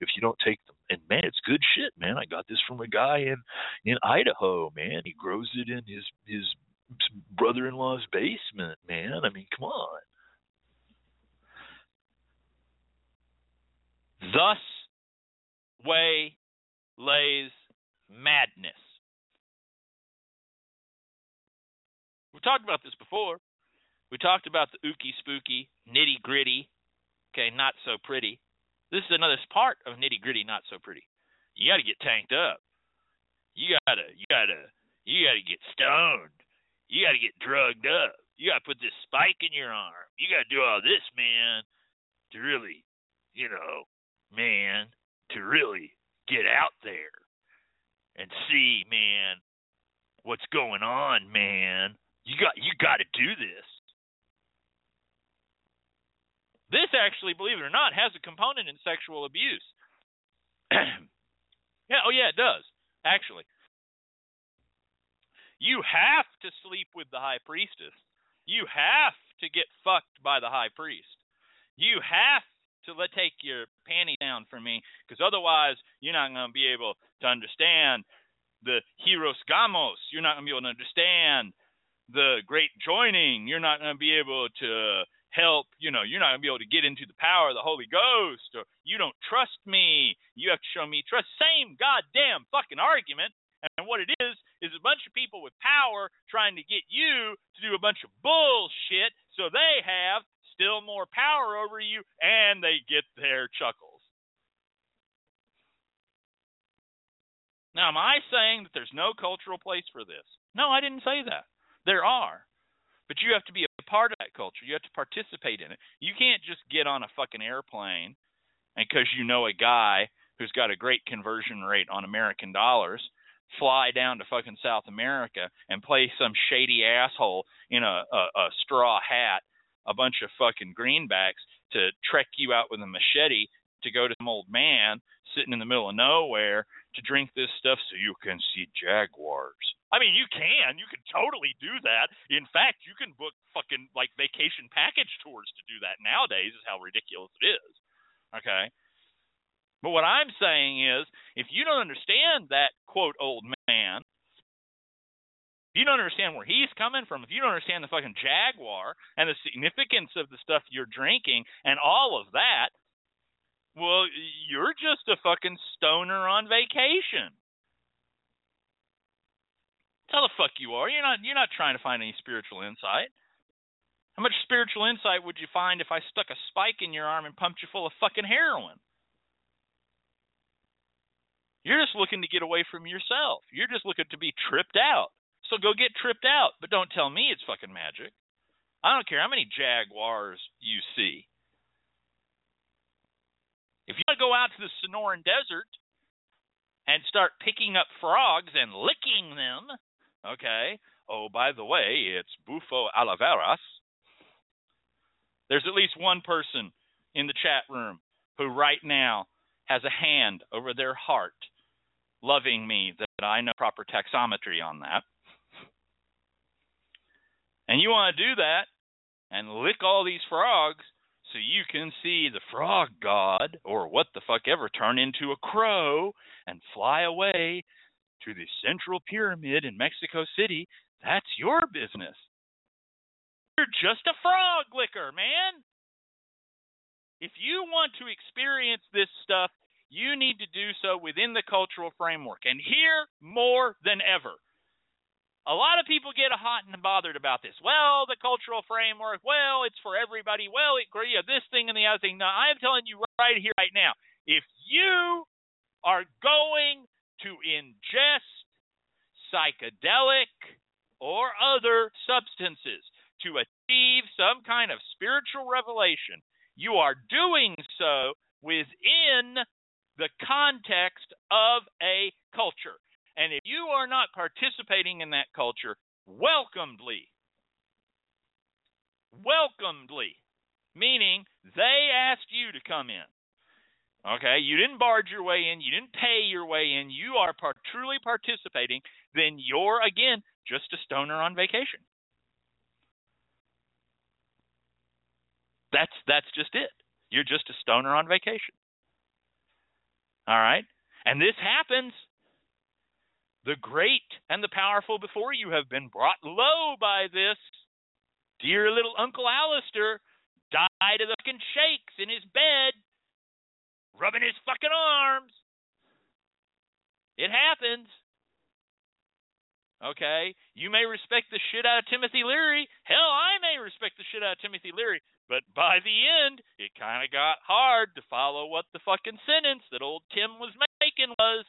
if you don't take them? And man, it's good shit, man. I got this from a guy in in Idaho, man. He grows it in his his brother-in-law's basement, man. I mean, come on. Thus way lays madness. We've talked about this before. We talked about the ooky spooky, nitty gritty, okay, not so pretty. This is another part of nitty gritty, not so pretty. You got to get tanked up. You gotta, you gotta, you gotta get stoned. You gotta get drugged up. You gotta put this spike in your arm. You gotta do all this, man, to really, you know, man, to really get out there and see, man, what's going on, man. You got you got to do this. This actually, believe it or not, has a component in sexual abuse. yeah, oh yeah, it does. Actually. You have to sleep with the high priestess. You have to get fucked by the high priest. You have to let take your panty down for me, because otherwise you're not going to be able to understand the hieros gamos. You're not going to be able to understand the great joining. You're not going to be able to help, you know, you're not going to be able to get into the power of the Holy Ghost, or you don't trust me. You have to show me trust. Same goddamn fucking argument. And what it is, is a bunch of people with power trying to get you to do a bunch of bullshit so they have still more power over you and they get their chuckles. Now, am I saying that there's no cultural place for this? No, I didn't say that. There are. But you have to be a part of that culture. You have to participate in it. You can't just get on a fucking airplane and because you know a guy who's got a great conversion rate on American dollars, fly down to fucking South America and play some shady asshole in a, a, a straw hat, a bunch of fucking greenbacks to trek you out with a machete to go to some old man sitting in the middle of nowhere to drink this stuff so you can see jaguars. I mean, you can. You can totally do that. In fact, you can book fucking like vacation package tours to do that nowadays, is how ridiculous it is. Okay? But what I'm saying is, if you don't understand that quote old man, if you don't understand where he's coming from, if you don't understand the fucking Jaguar and the significance of the stuff you're drinking and all of that, well, you're just a fucking stoner on vacation. Tell the fuck you are. You're not you're not trying to find any spiritual insight. How much spiritual insight would you find if I stuck a spike in your arm and pumped you full of fucking heroin? You're just looking to get away from yourself. You're just looking to be tripped out. So go get tripped out, but don't tell me it's fucking magic. I don't care how many jaguars you see. If you want to go out to the Sonoran Desert and start picking up frogs and licking them, Okay. Oh, by the way, it's Bufo alvarius. There's at least one person in the chat room who right now has a hand over their heart, loving me that I know proper taxometry on that. And you want to do that and lick all these frogs so you can see the frog god or what the fuck ever turn into a crow and fly away to the Central Pyramid in Mexico City, that's your business. You're just a frog licker, man. If you want to experience this stuff, you need to do so within the cultural framework. And here, more than ever, a lot of people get hot and bothered about this. Well, the cultural framework, well, it's for everybody. Well, it, yeah, this thing and the other thing. Now, I am telling you right here, right now, if you are going to ingest psychedelic or other substances to achieve some kind of spiritual revelation, you are doing so within the context of a culture. And if you are not participating in that culture, welcomedly, welcomedly, meaning they asked you to come in. Okay, you didn't barge your way in, you didn't pay your way in, you are part, truly participating, then you're, again, just a stoner on vacation. That's that's just it. You're just a stoner on vacation. All right? And this happens the great and the powerful before you have been brought low by this. Dear little Uncle Aleister died of the fucking shakes in his bed, rubbing his fucking arms. It happens. Okay? You may respect the shit out of Timothy Leary. Hell, I may respect the shit out of Timothy Leary. But by the end, it kind of got hard to follow what the fucking sentence that old Tim was making was.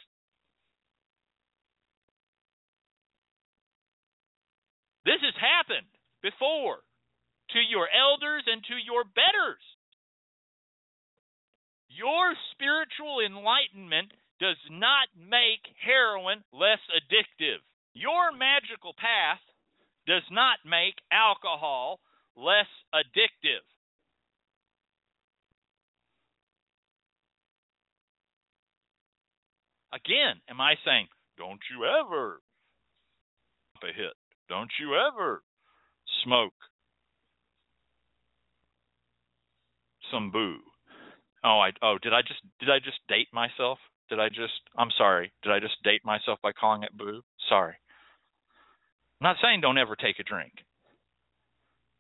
This has happened before to your elders and to your betters. Your spiritual enlightenment does not make heroin less addictive. Your magical path does not make alcohol less addictive. Again, am I saying, don't you ever a hit? Don't you ever smoke some boo. Oh, I oh, did I just did I just date myself? Did I just I'm sorry. Did I just date myself by calling it boo? Sorry. I'm not saying don't ever take a drink.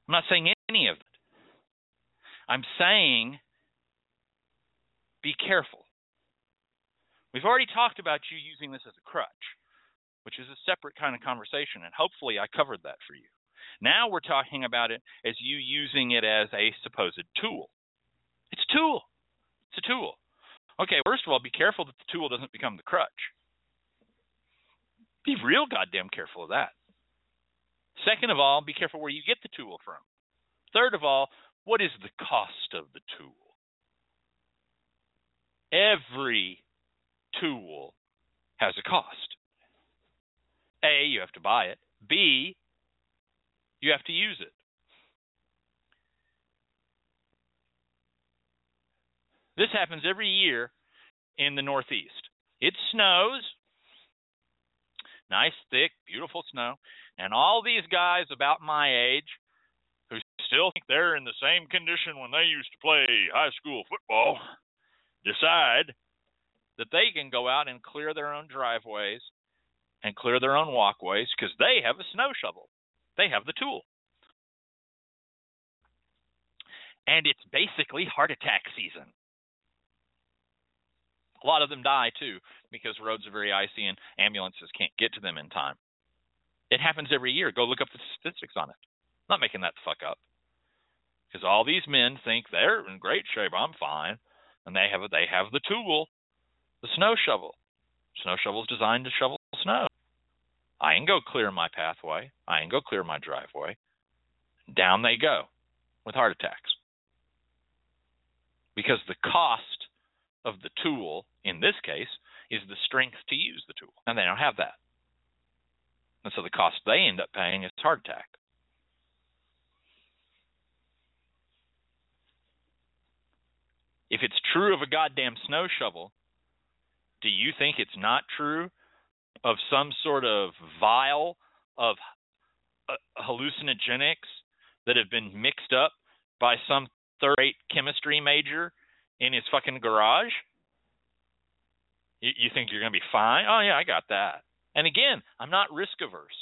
I'm not saying any of it. I'm saying be careful. We've already talked about you using this as a crutch which is a separate kind of conversation, and hopefully I covered that for you. Now we're talking about it as you using it as a supposed tool. It's a tool. It's a tool. Okay, first of all, be careful that the tool doesn't become the crutch. Be real goddamn careful of that. Second of all, be careful where you get the tool from. Third of all, what is the cost of the tool? Every tool has a cost. A, you have to buy it. B, you have to use it. This happens every year in the Northeast. It snows, nice, thick, beautiful snow, and all these guys about my age who still think they're in the same condition when they used to play high school football decide that they can go out and clear their own driveways and clear their own walkways because they have a snow shovel. They have the tool. And it's basically heart attack season. A lot of them die too because roads are very icy and ambulances can't get to them in time. It happens every year. Go look up the statistics on it. I'm not making that fuck up. Because all these men think they're in great shape. I'm fine, and they have they have the tool, the snow shovel. Snow shovel is designed to shovel snow. I can go clear my pathway. I can go clear my driveway. Down they go with heart attacks. Because the cost of the tool, in this case, is the strength to use the tool. And they don't have that. And so the cost they end up paying is heart attack. If it's true of a goddamn snow shovel, do you think it's not true of some sort of vial of uh, hallucinogenics that have been mixed up by some third rate chemistry major in his fucking garage? You, you think you're going to be fine? Oh, yeah, I got that. And again, I'm not risk averse.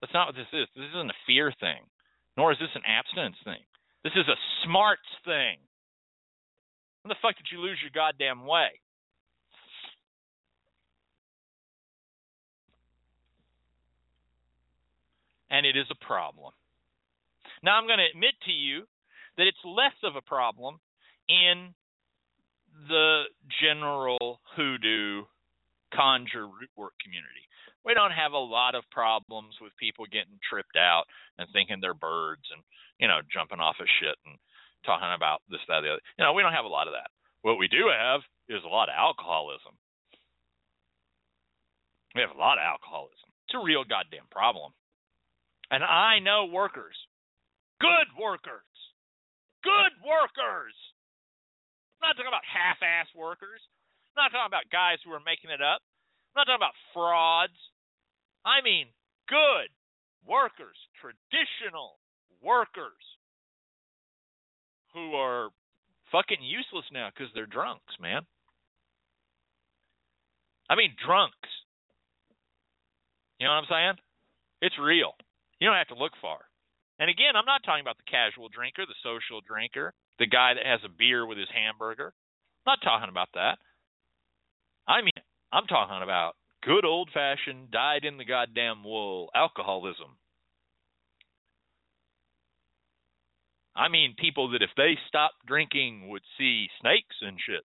That's not what this is. This isn't a fear thing. Nor is this an abstinence thing. This is a smarts thing. When the fuck did you lose your goddamn way? And it is a problem. Now, I'm going to admit to you that it's less of a problem in the general hoodoo conjure root work community. We don't have a lot of problems with people getting tripped out and thinking they're birds and, you know, jumping off of shit and talking about this, that, the other. You know, we don't have a lot of that. What we do have is a lot of alcoholism. We have a lot of alcoholism. It's a real goddamn problem. And I know workers, good workers, good workers. I'm not talking about half ass workers. I'm not talking about guys who are making it up. I'm not talking about frauds. I mean good workers, traditional workers who are fucking useless now because they're drunks, man. I mean, drunks. You know what I'm saying? It's real. You don't have to look far. And again, I'm not talking about the casual drinker, the social drinker, the guy that has a beer with his hamburger. I'm not talking about that. I mean, I'm talking about good old fashioned, dyed in the goddamn wool alcoholism. I mean, people that if they stopped drinking would see snakes and shit.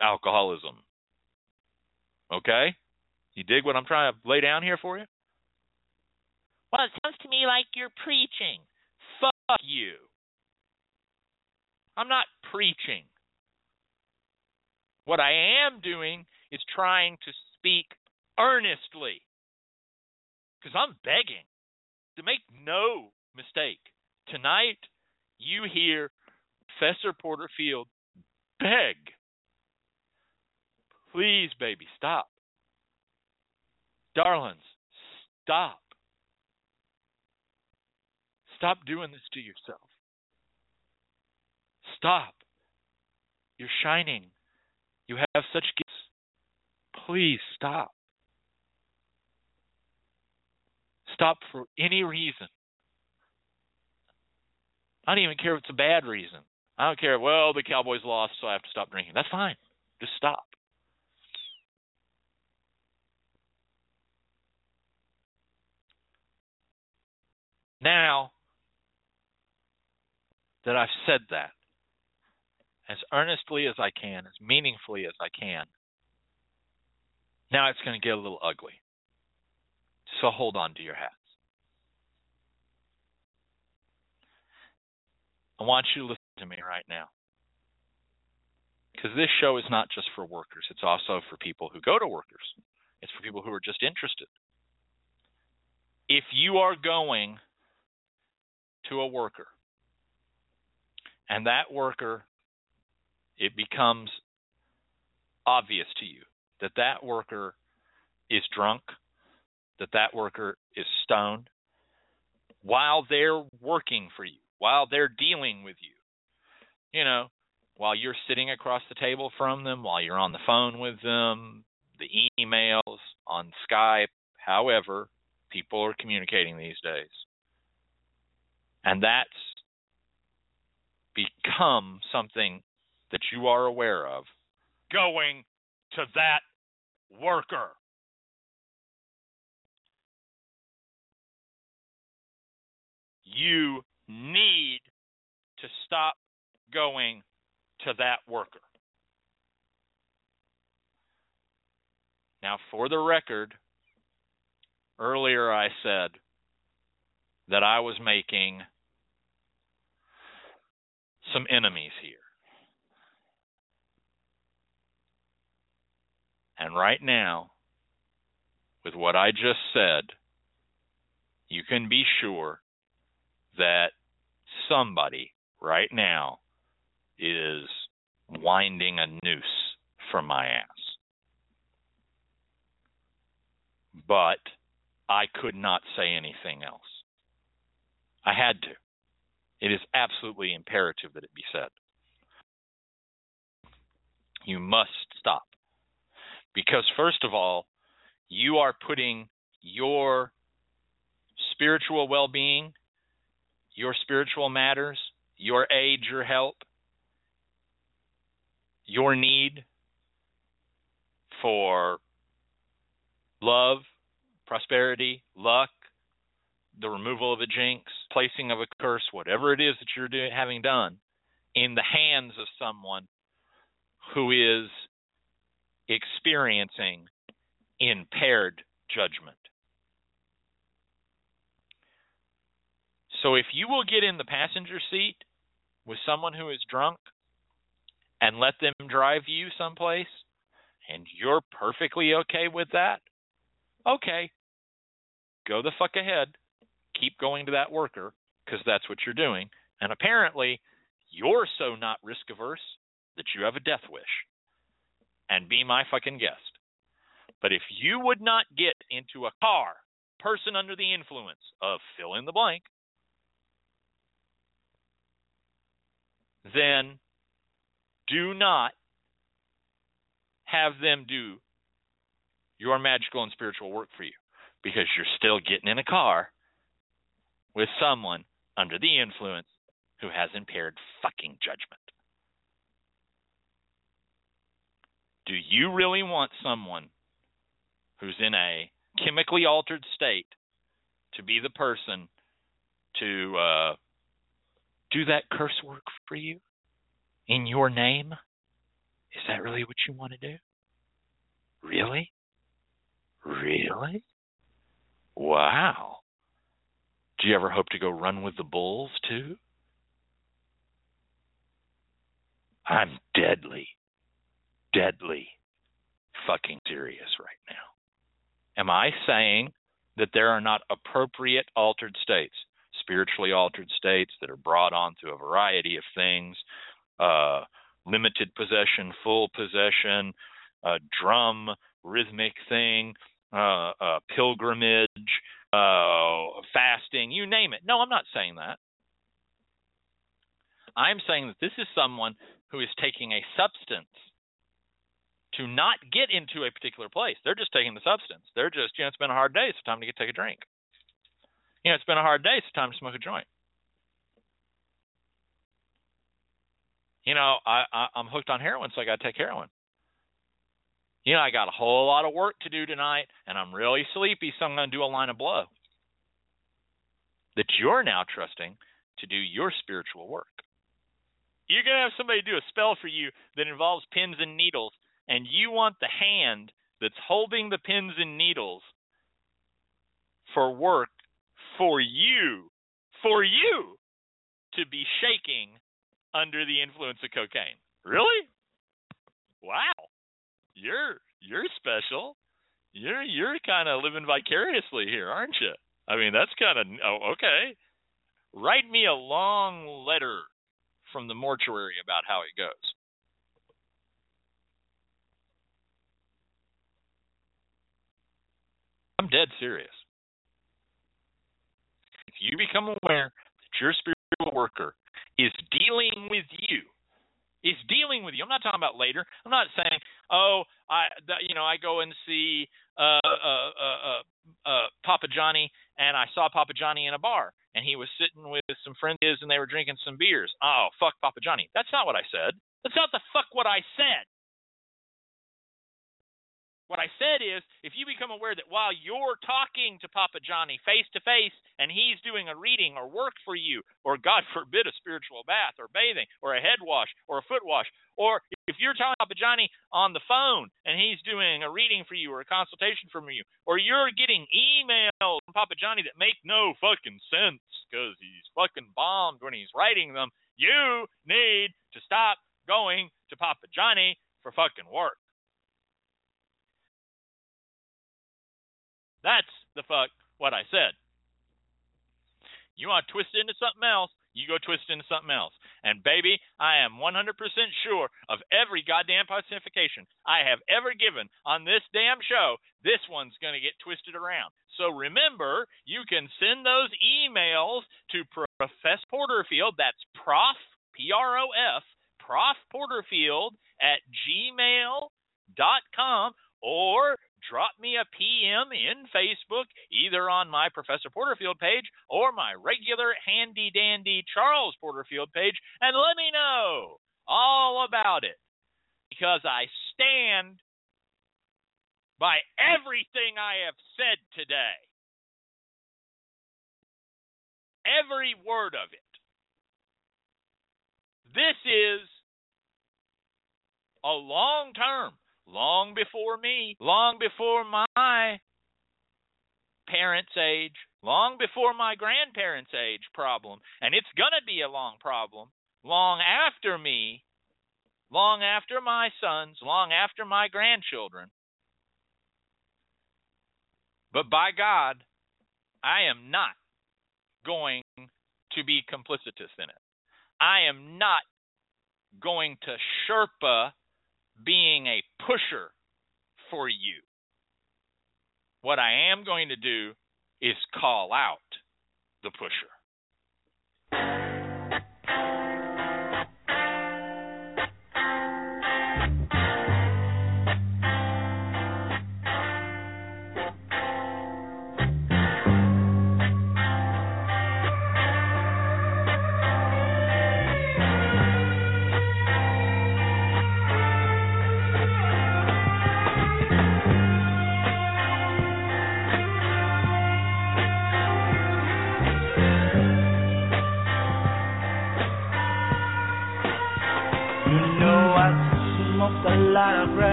Alcoholism. Okay? You dig what I'm trying to lay down here for you? Well, it sounds to me like you're preaching. Fuck you. I'm not preaching. What I am doing is trying to speak earnestly. Because I'm begging to make no mistake. Tonight, you hear Professor Porterfield beg. Please, baby, stop. Darlings, stop. Stop doing this to yourself. Stop. You're shining. You have such gifts. Please stop. Stop for any reason. I don't even care if it's a bad reason. I don't care. Well, the Cowboys lost, so I have to stop drinking. That's fine. Just stop. Now that I've said that, as earnestly as I can, as meaningfully as I can, now it's going to get a little ugly. So hold on to your hats. I want you to listen to me right now. Because this show is not just for workers, it's also for people who go to workers, it's for people who are just interested. If you are going to a worker and that worker, it becomes obvious to you that that worker is drunk, that that worker is stoned, while they're working for you, while they're dealing with you. You know, while you're sitting across the table from them, while you're on the phone with them, the emails, on Skype, however, people are communicating these days. And that's become something that you are aware of going to that worker. You need to stop going to that worker. Now, for the record, earlier I said that I was making some enemies here. And right now, with what I just said, you can be sure that somebody right now is winding a noose from my ass. But I could not say anything else. I had to. It is absolutely imperative that it be said. You must stop. Because, first of all, you are putting your spiritual well being, your spiritual matters, your aid, your help, your need for love, prosperity, luck, the removal of a jinx, placing of a curse, whatever it is that you're doing, having done, in the hands of someone who is experiencing impaired judgment. So if you will get in the passenger seat with someone who is drunk and let them drive you someplace and you're perfectly okay with that, okay, go the fuck ahead. Keep going to that worker because that's what you're doing. And apparently, you're so not risk averse that you have a death wish. And be my fucking guest. But if you would not get into a car, person under the influence of fill in the blank, then do not have them do your magical and spiritual work for you because you're still getting in a car with someone under the influence who has impaired fucking judgment. Do you really want someone who's in a chemically altered state to be the person to uh, do that curse work for you in your name? Is that really what you want to do? Really? Really? Wow. Do you ever hope to go run with the bulls too? I'm deadly, deadly fucking serious right now. Am I saying that there are not appropriate altered states, spiritually altered states that are brought on through a variety of things, uh, limited possession, full possession, drum, rhythmic thing, uh, uh, pilgrimage, uh, fasting, you name it. No, I'm not saying that. I'm saying that this is someone who is taking a substance to not get into a particular place. They're just taking the substance. They're just, you know, it's been a hard day. It's time to get take a drink. You know, it's been a hard day. It's time to smoke a joint. You know, I, I I'm hooked on heroin, so I got to take heroin. You know, I got a whole lot of work to do tonight, and I'm really sleepy, so I'm going to do a line of blow. That you're now trusting to do your spiritual work. You're going to have somebody do a spell for you that involves pins and needles, and you want the hand that's holding the pins and needles for work for you, for you to be shaking under the influence of cocaine. Really? Wow. You're you're special. You're you're kind of living vicariously here, aren't you? I mean, that's kind of oh, okay. Write me a long letter from the mortuary about how it goes. I'm dead serious. If you become aware that your spiritual worker is dealing with you, is dealing with you. I'm not talking about later. I'm not saying, oh, I, you know, I go and see uh, uh, uh, uh, uh, Papa Johnny, and I saw Papa Johnny in a bar, and he was sitting with some friends and they were drinking some beers. Oh, fuck Papa Johnny. That's not what I said. That's not the fuck what I said. What I said is, if you become aware that while you're talking to Papa Johnny face to face and he's doing a reading or work for you, or God forbid, a spiritual bath or bathing or a head wash or a foot wash, or if you're talking to Papa Johnny on the phone and he's doing a reading for you or a consultation from you, or you're getting emails from Papa Johnny that make no fucking sense because he's fucking bombed when he's writing them, you need to stop going to Papa Johnny for fucking work. That's the fuck what I said. You want to twist it into something else, you go twist into something else. And baby, I am 100% sure of every goddamn pontification I have ever given on this damn show, this one's going to get twisted around. So remember, you can send those emails to Professor Porterfield, that's Prof, P R O F, Prof Porterfield at gmail.com, or drop me a PM in Facebook, either on my Professor Porterfield page or my regular handy dandy Charles Porterfield page, and let me know all about it. Because I stand by everything I have said today. Every word of it. This is a long term, long before me, long before my parents' age, long before my grandparents' age problem. And it's going to be a long problem long after me, long after my sons, long after my grandchildren. But by God, I am not going to be complicitous in it. I am not going to Sherpa being a pusher for you. What I am going to do is call out the pusher.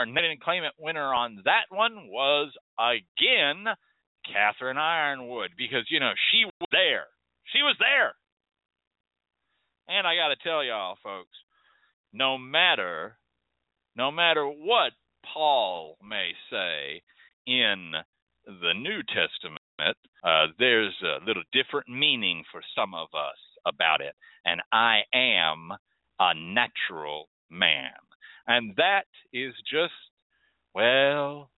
Our net and claimant winner on that one was, again, Catherine Yronwode, because, you know, she was there. She was there. And I got to tell y'all, folks, no matter, no matter what Paul may say, in the New Testament, uh, there's a little different meaning for some of us about it. And I am a natural man. And that is just, well,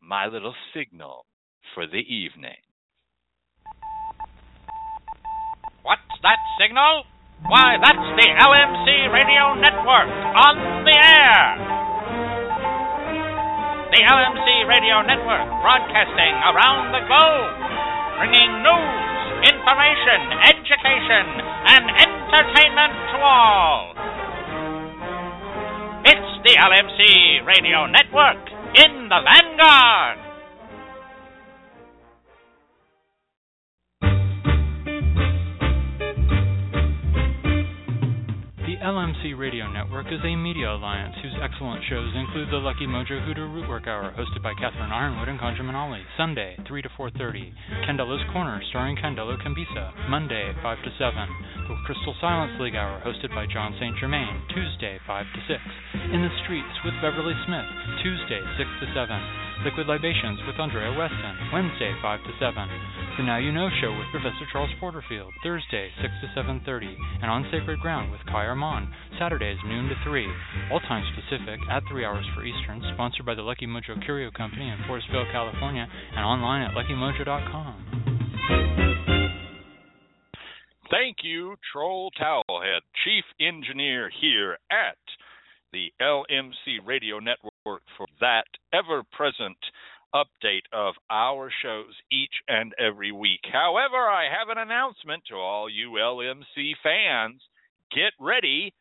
my little signal for the evening. What's that signal? Why, that's the LMC Radio Network on the air. The LMC Radio Network broadcasting around the globe, bringing news, information, education, and entertainment to all. The LMC Radio Network in the Vanguard. LMC Radio Network is a media alliance whose excellent shows include the Lucky Mojo Hoodoo Rootwork Hour, hosted by Catherine Yronwode and Conjurman Ali, Sunday, 3 to 4.30, Candelo's Corner, starring Candelo Cambisa, Monday, 5 to 7, the Crystal Silence League Hour, hosted by John St. Germain, Tuesday, 5 to 6, In the Streets with Beverly Smith, Tuesday, 6 to 7, Liquid Libations with Andrea Weston, Wednesday, 5 to 7, The Now You Know Show with Professor Charles Porterfield, Thursday, 6 to 7.30, and On Sacred Ground with Kai Armand, Saturdays, noon to 3, all times Pacific, at 3 hours for Eastern, sponsored by the Lucky Mojo Curio Company in Forestville, California, and online at luckymojo.com. Thank you, Troll Towelhead, Chief Engineer here at the LMC Radio Network, for that ever present update of our shows each and every week. However, I have an announcement to all you LMC fans. Get ready.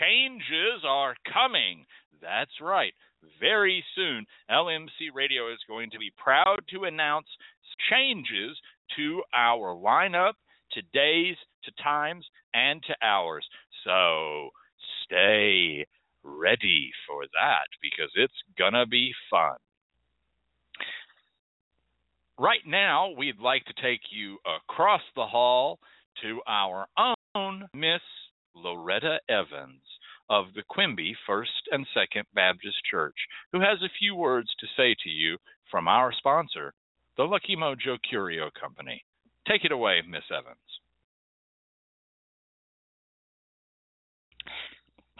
Changes are coming. That's right. Very soon, LMC Radio is going to be proud to announce changes to our lineup, to days, to times, and to hours. So stay ready for that because it's going to be fun. Right now, we'd like to take you across the hall to our own Miss Loretta Evans of the Quimby First and Second Baptist Church, who has a few words to say to you from our sponsor, the Lucky Mojo Curio Company. Take it away, Miss Evans.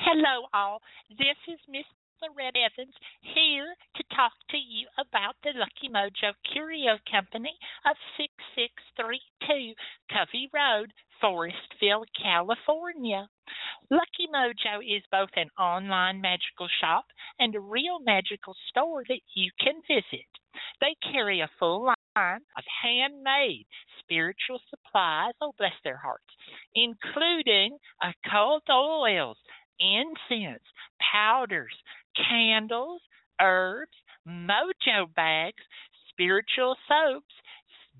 Hello, all. This is Miss Loretta Evans here to talk to you about the Lucky Mojo Curio Company of 6632 Covey Road, Forestville, California. Lucky Mojo is both an online magical shop and a real magical store that you can visit. They carry a full line of handmade spiritual supplies, oh bless their hearts, including occult oils, incense, powders, candles, herbs, mojo bags, spiritual soaps,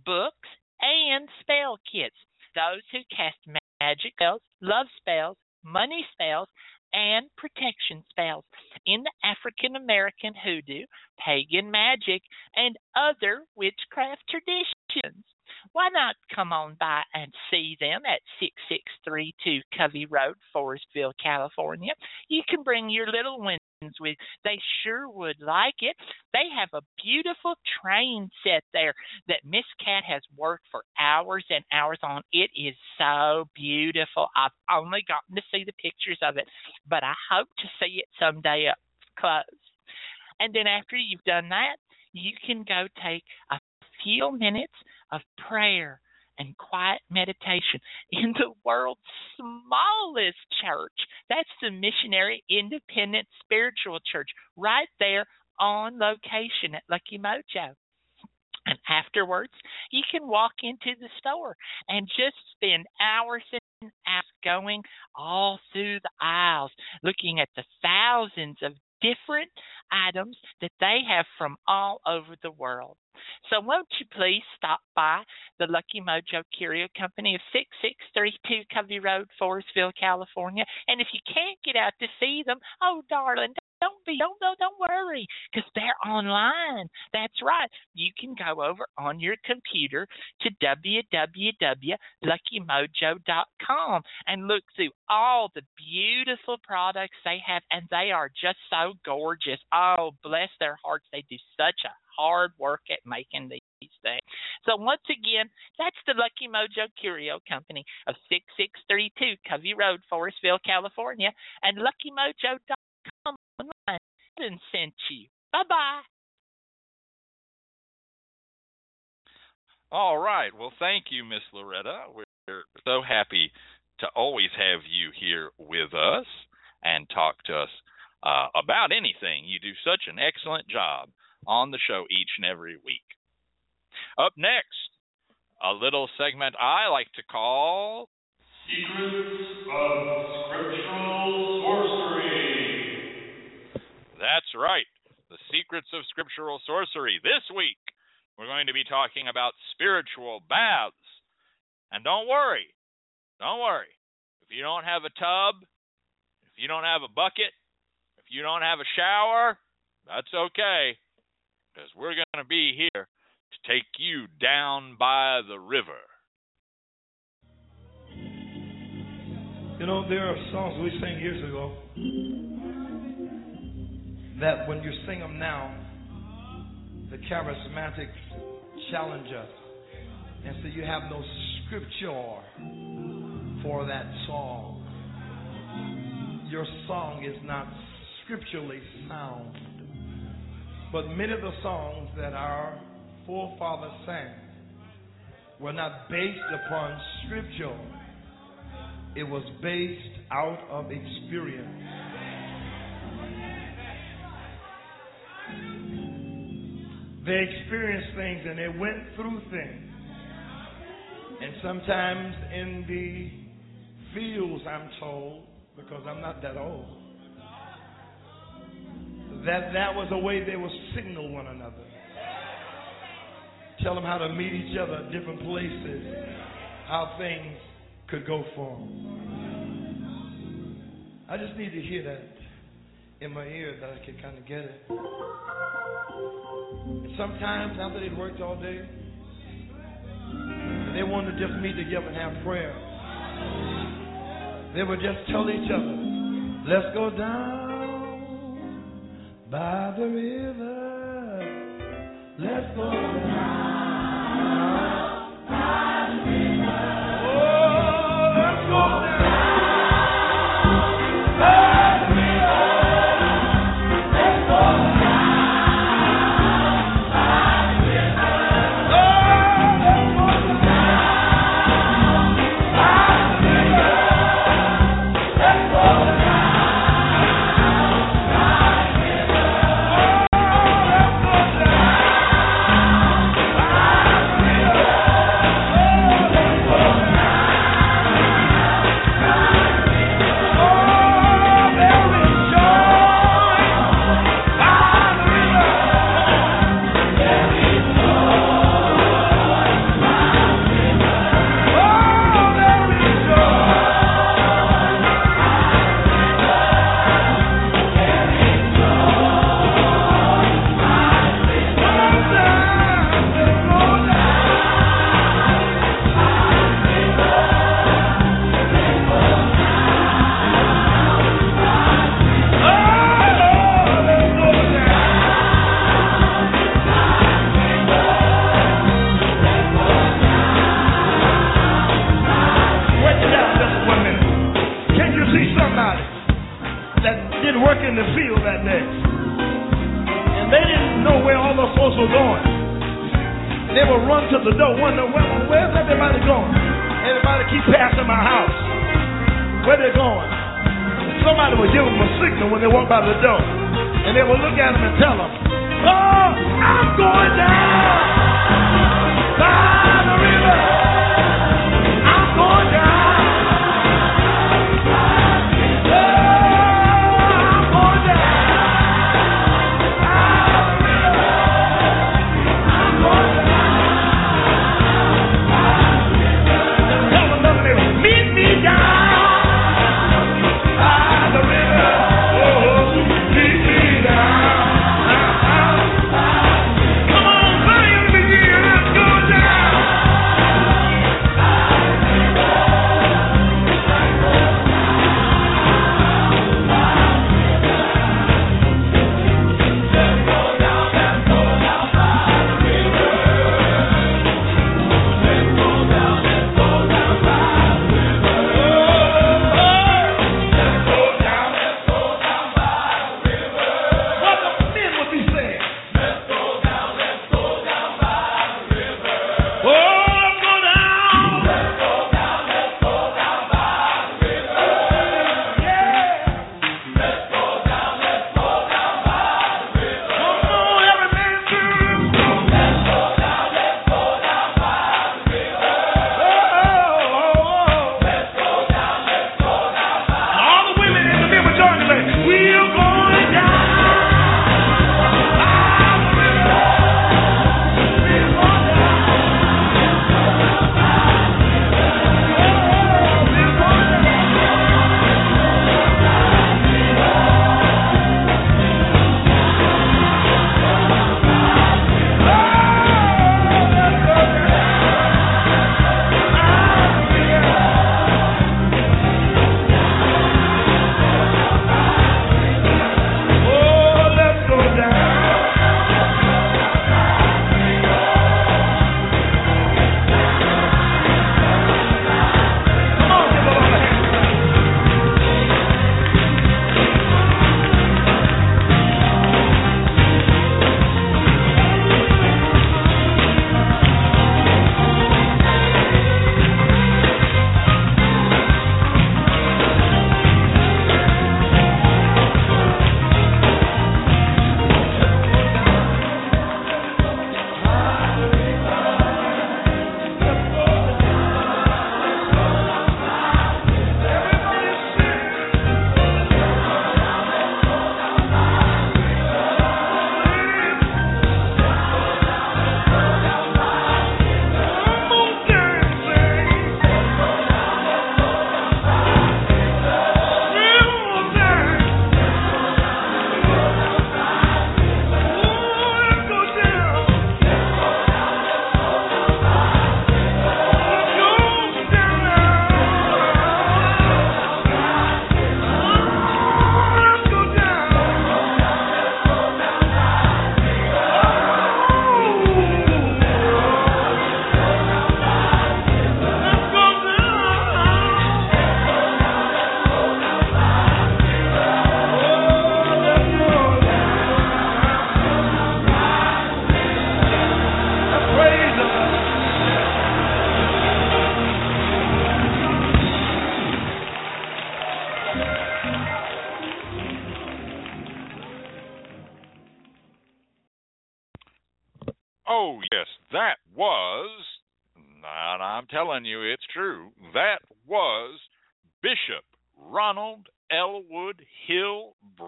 books, and spell kits. Those who cast magic spells, love spells, money spells, and protection spells in the African American hoodoo, pagan magic, and other witchcraft traditions. Why not come on by and see them at 6632 Covey Road, Forestville, California? You can bring your little ones with. They sure would like it. They have a beautiful train set there that Miss Cat has worked for hours and hours on. It is so beautiful. I've only gotten to see the pictures of it, but I hope to see it someday up close. And then after you've done that, you can go take a few minutes of prayer and quiet meditation in the world's smallest church. That's the Missionary Independent Spiritual Church, right there on location at Lucky Mojo. And afterwards, you can walk into the store and just spend hours and hours going all through the aisles, looking at the thousands of different items that they have from all over the world. So won't you please stop by the Lucky Mojo Curio Company of 6632 Covey Road, Forestville, California. And if you can't get out to see them, oh darling, don't be don't don't, don't worry because they're online. That's right. You can go over on your computer to www.luckymojo.com and look through all the beautiful products they have, and they are just so gorgeous. Oh, bless their hearts, they do such a hard work at making these things. So once again, that's the Lucky Mojo Curio Company of 6632 Covey Road, Forestville, California, and LuckyMojo.com online. And sent you. Bye bye. All right. Well, thank you, Miss Loretta. We're so happy to always have you here with us and talk to us uh, about anything. You do such an excellent job on the show each and every week. Up next, a little segment I like to call Secrets of Scriptural That's right, the secrets of scriptural sorcery. This week, we're going to be talking about spiritual baths. And don't worry, don't worry. If you don't have a tub, if you don't have a bucket, if you don't have a shower, that's okay because we're going to be here to take you down by the river. You know, there are songs we sang years ago that when you sing them now, the charismatics challenge us. And so you have no scripture for that song. Your song is not scripturally sound. But many of the songs that our forefathers sang were not based upon scripture, it was based out of experience. They experienced things and they went through things. And sometimes in the fields, I'm told, because I'm not that old, that that was a way they would signal one another. Tell them how to meet each other at different places, how things could go for them. I just need to hear that in my ear that I could kind of get it. And sometimes after they'd worked all day, they wanted to just meet together and have prayer. They would just tell each other, let's go down by the river. Let's go down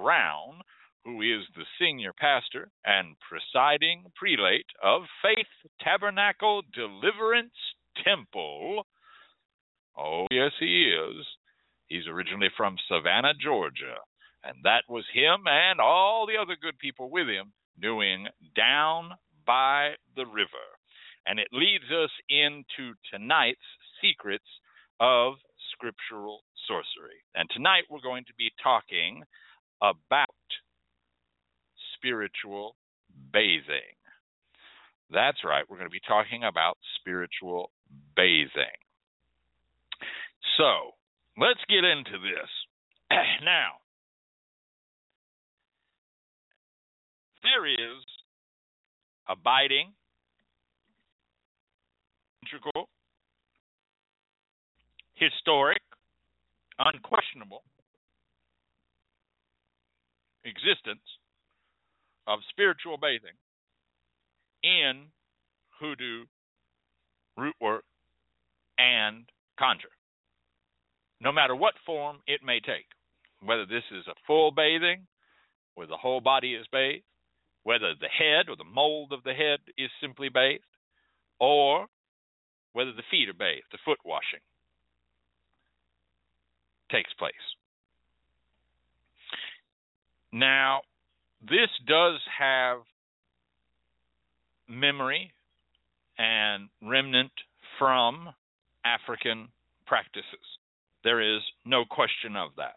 Brown, who is the senior pastor and presiding prelate of Faith Tabernacle Deliverance Temple. Oh, yes, he is. He's originally from Savannah, Georgia. And that was him and all the other good people with him doing Down by the River. And it leads us into tonight's Secrets of Scriptural Sorcery. And tonight we're going to be talking about spiritual bathing. That's right, we're going to be talking about spiritual bathing. So, let's get into this. now, there is abiding, integral, historic, unquestionable existence of spiritual bathing in hoodoo, root work, and conjure. No matter what form it may take, whether this is a full bathing, where the whole body is bathed, whether the head or the mold of the head is simply bathed, or whether the feet are bathed, the foot washing takes place. Now, this does have memory and remnant from African practices. There is no question of that.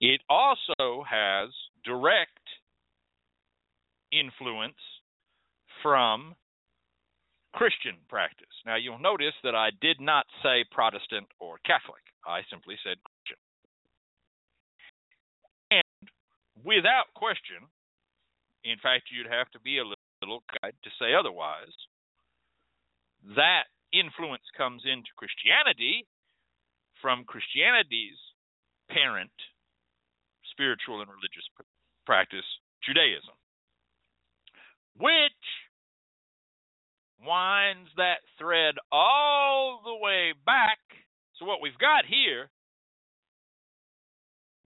It also has direct influence from Christian practice. Now, you'll notice that I did not say Protestant or Catholic, I simply said Christian. And without question, in fact, you'd have to be a little guide to say otherwise, that influence comes into Christianity from Christianity's parent spiritual and religious practice, Judaism, which winds that thread all the way back. So, what we've got here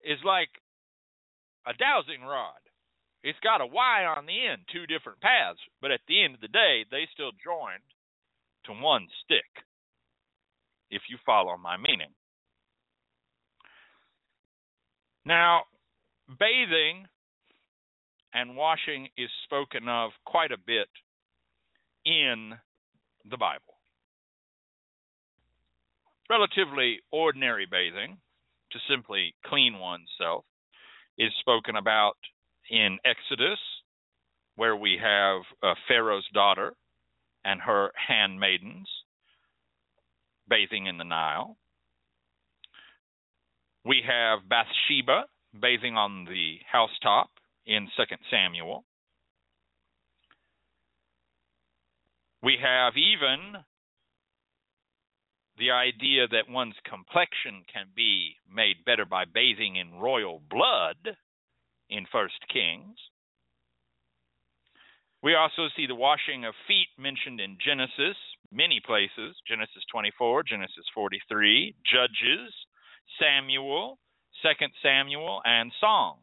is like a dowsing rod. It's got a Y on the end, two different paths, but at the end of the day, they still joined to one stick, if you follow my meaning. Now, bathing and washing is spoken of quite a bit in the Bible. Relatively ordinary bathing, to simply clean oneself, is spoken about in Exodus, where we have uh, Pharaoh's daughter and her handmaidens bathing in the Nile. We have Bathsheba bathing on the housetop in 2 Samuel. We have even the idea that one's complexion can be made better by bathing in royal blood in First Kings. We also see the washing of feet mentioned in Genesis, many places Genesis 24, Genesis 43, Judges, Samuel, 2 Samuel, and Songs.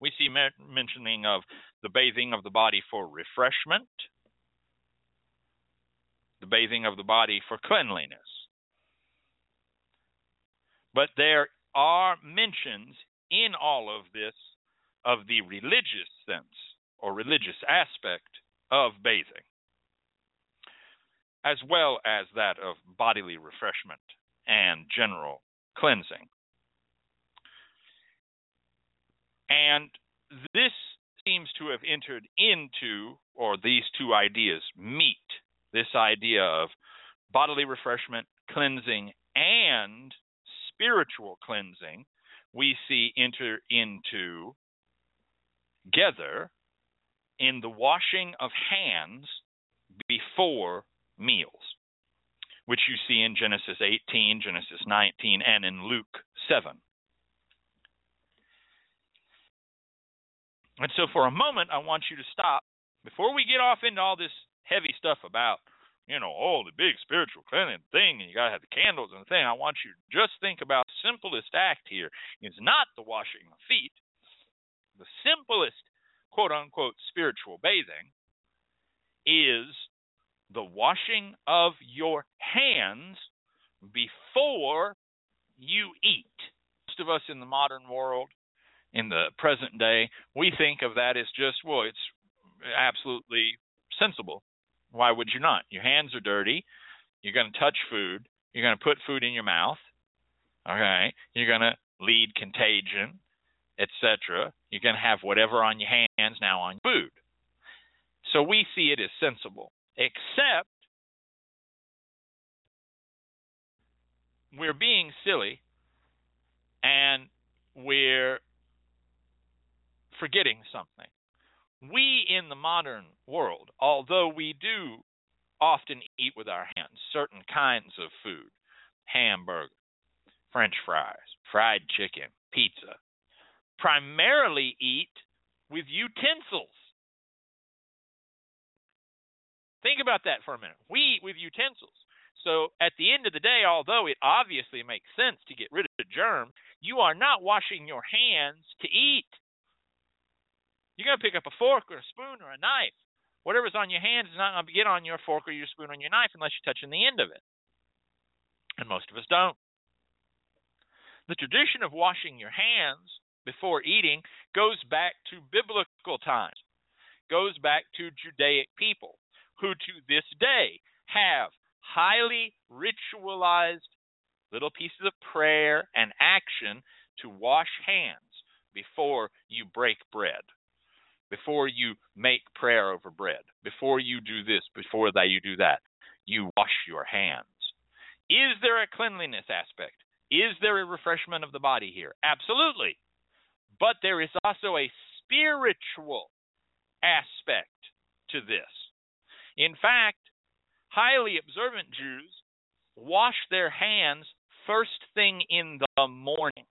We see mentioning of the bathing of the body for refreshment, the bathing of the body for cleanliness. But there are mentions in all of this of the religious sense or religious aspect of bathing, as well as that of bodily refreshment and general cleansing. And this seems to have entered into, or these two ideas meet, this idea of bodily refreshment, cleansing, and spiritual cleansing, we see enter into together in the washing of hands before meals, which you see in Genesis 18, Genesis 19, and in Luke 7. And so, for a moment, I want you to stop before we get off into all this heavy stuff about, you know, oh, the big spiritual cleansing thing, and you got to have the candles and the thing. I want you to just think about the simplest act here is not the washing of feet. The simplest, quote unquote, spiritual bathing is the washing of your hands before you eat. Most of us in the modern world in the present day, we think of that as just, well, it's absolutely sensible. Why would you not? Your hands are dirty. You're going to touch food. You're going to put food in your mouth. Okay. You're going to lead contagion, etc. You're going to have whatever on your hands now on food. So we see it as sensible, except we're being silly and we're forgetting something. We in the modern world, although we do often eat with our hands certain kinds of food, hamburger, french fries, fried chicken, pizza, primarily eat with utensils. Think about that for a minute. We eat with utensils. So at the end of the day, although it obviously makes sense to get rid of the germ, you are not washing your hands to eat. You're going to pick up a fork or a spoon or a knife. Whatever's on your hands is not going to get on your fork or your spoon or your knife unless you're touching the end of it. And most of us don't. The tradition of washing your hands before eating goes back to biblical times, goes back to Judaic people who to this day have highly ritualized little pieces of prayer and action to wash hands before you break bread, before you make prayer over bread, before you do this, before that you do that. You wash your hands. Is there a cleanliness aspect? Is there a refreshment of the body here? Absolutely. But there is also a spiritual aspect to this. In fact, highly observant Jews wash their hands first thing in the morning,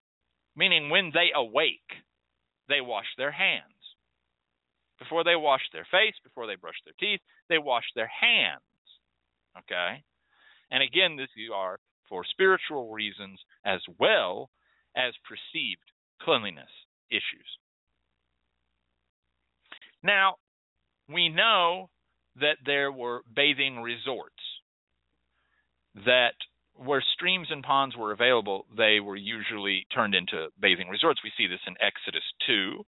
meaning when they awake, they wash their hands. Before they wash their face, before they brush their teeth, they wash their hands. Okay? And again, this are for spiritual reasons as well as perceived cleanliness issues. Now, we know that there were bathing resorts that where streams and ponds were available, they were usually turned into bathing resorts. We see this in Exodus 2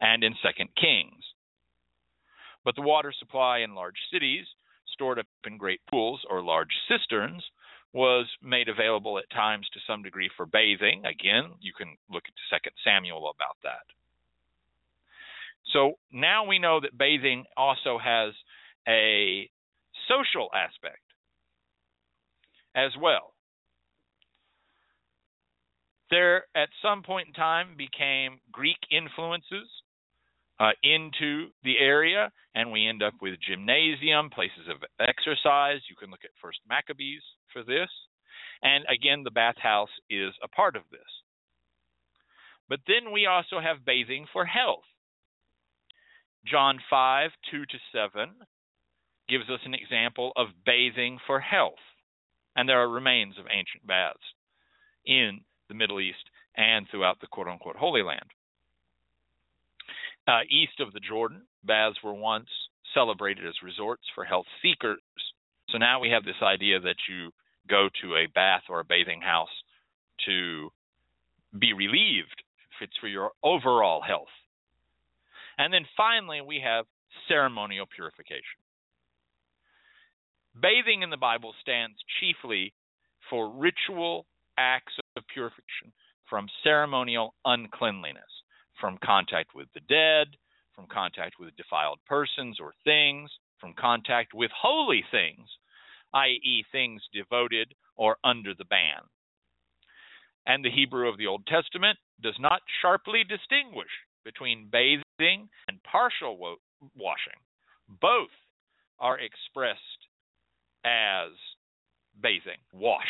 and in 2 Kings. But the water supply in large cities, stored up in great pools or large cisterns, was made available at times to some degree for bathing. Again, you can look at 2 Samuel about that. So now we know that bathing also has a social aspect as well. There, at some point in time, became Greek influences uh, into the area, and we end up with gymnasium, places of exercise. You can look at First Maccabees for this. And again, the bathhouse is a part of this. But then we also have bathing for health. John 5, 2 to 7 gives us an example of bathing for health. And there are remains of ancient baths in the Middle East and throughout the quote unquote Holy Land. Uh, east of the Jordan, baths were once celebrated as resorts for health seekers. So now we have this idea that you go to a bath or a bathing house to be relieved if it's for your overall health. And then finally, we have ceremonial purification. Bathing in the Bible stands chiefly for ritual acts of purification from ceremonial uncleanliness, from contact with the dead, from contact with defiled persons or things, from contact with holy things, i.e., things devoted or under the ban. And the Hebrew of the Old Testament does not sharply distinguish between bathing and partial washing. Both are expressed as bathing, wash.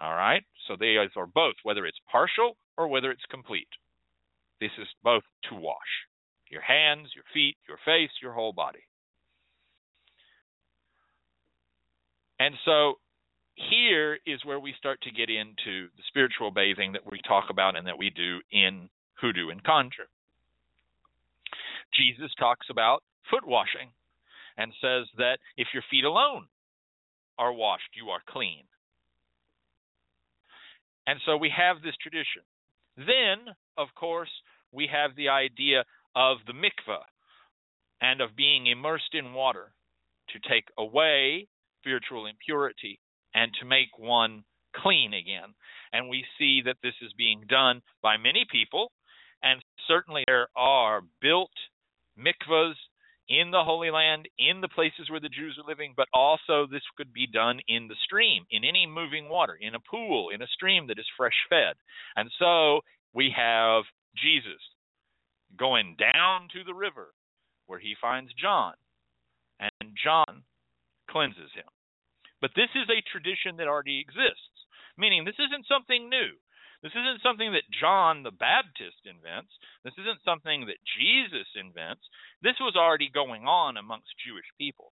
All right? So they are both, whether it's partial or whether it's complete. This is both to wash your hands, your feet, your face, your whole body. And so here is where we start to get into the spiritual bathing that we talk about and that we do in hoodoo and conjure. Jesus talks about foot washing and says that if your feet alone are washed, you are clean. And so we have this tradition. Then, of course, we have the idea of the mikveh and of being immersed in water to take away spiritual impurity and to make one clean again. And we see that this is being done by many people, and certainly there are built mikvahs in the Holy Land, in the places where the Jews are living, but also this could be done in the stream, in any moving water, in a pool, in a stream that is fresh fed. And so we have Jesus, going down to the river where he finds John, and John cleanses him. But this is a tradition that already exists, meaning this isn't something new. This isn't something that John the Baptist invents. This isn't something that Jesus invents. This was already going on amongst Jewish people,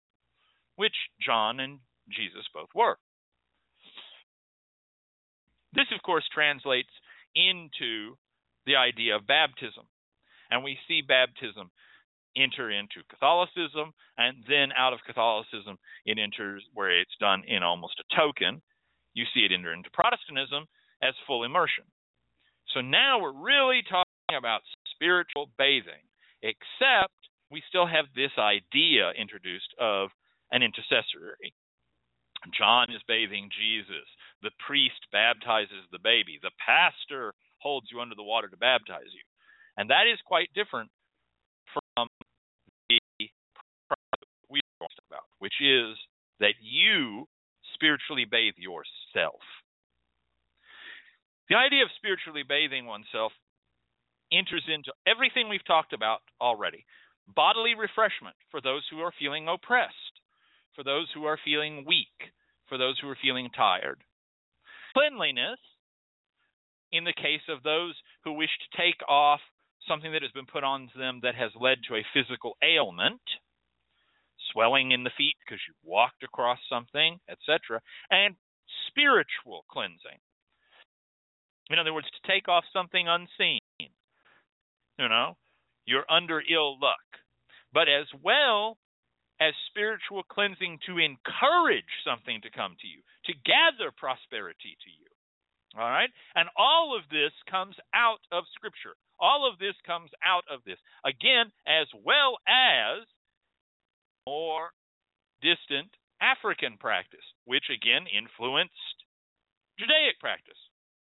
which John and Jesus both were. This, of course, translates into the idea of baptism. And we see baptism enter into Catholicism, and then out of Catholicism, it enters where it's done in almost a token. You see it enter into Protestantism as full immersion. So now we're really talking about spiritual bathing, except we still have this idea introduced of an intercessory. John is bathing Jesus. The priest baptizes the baby. The pastor holds you under the water to baptize you. And that is quite different from the we talked about, which is that you spiritually bathe yourself. The idea of spiritually bathing oneself enters into everything we've talked about already bodily refreshment for those who are feeling oppressed, for those who are feeling weak, for those who are feeling tired. Cleanliness, in the case of those who wish to take off something that has been put on them that has led to a physical ailment, swelling in the feet because you walked across something, etc., and spiritual cleansing. In other words, to take off something unseen. You know, you're under ill luck. But as well as spiritual cleansing to encourage something to come to you, to gather prosperity to you. All right? And all of this comes out of Scripture. All of this comes out of this. Again, as well as more distant African practice, which again influenced Judaic practice.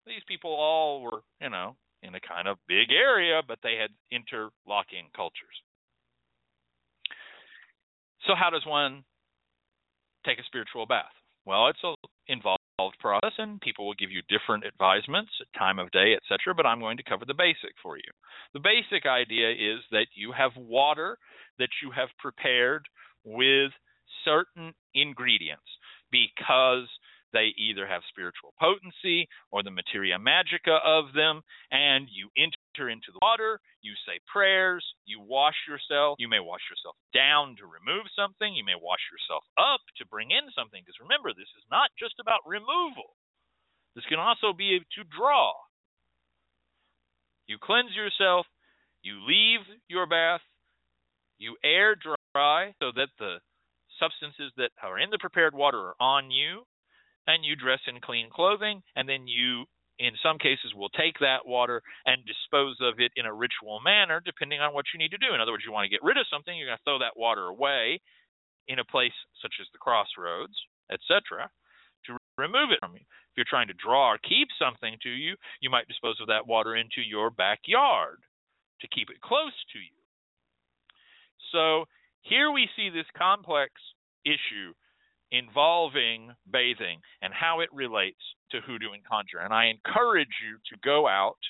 These people all were, you know, in a kind of big area, but they had interlocking cultures. So, how does one take a spiritual bath? Well, it's an involved process, and people will give you different advisements time of day, etc. But I'm going to cover the basic for you. The basic idea is that you have water that you have prepared with certain ingredients because they either have spiritual potency or the materia magica of them, and you enter into the water, you say prayers, you wash yourself. You may wash yourself down to remove something, you may wash yourself up to bring in something, because remember, this is not just about removal, this can also be to draw. You cleanse yourself, you leave your bath, you air dry so that the substances that are in the prepared water are on you and you dress in clean clothing, and then you, in some cases, will take that water and dispose of it in a ritual manner, depending on what you need to do. In other words, you want to get rid of something, you're going to throw that water away in a place such as the crossroads, etc., to remove it from you. If you're trying to draw or keep something to you, you might dispose of that water into your backyard to keep it close to you. So here we see this complex issue involving bathing and how it relates to hoodoo and conjure. And I encourage you to go out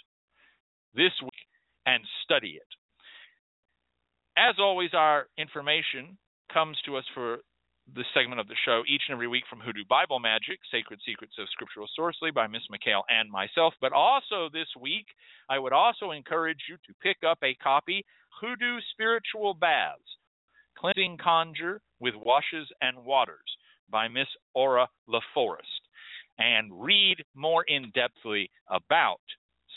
this week and study it. As always, our information comes to us for this segment of the show each and every week from Hoodoo Bible Magic, Sacred Secrets of Scriptural Sorcery by Miss Michaele and myself. But also this week, I would also encourage you to pick up a copy, Hoodoo Spiritual Baths, Cleansing Conjure with Washes and Waters by Miss Aura LaForest and read more in depthly about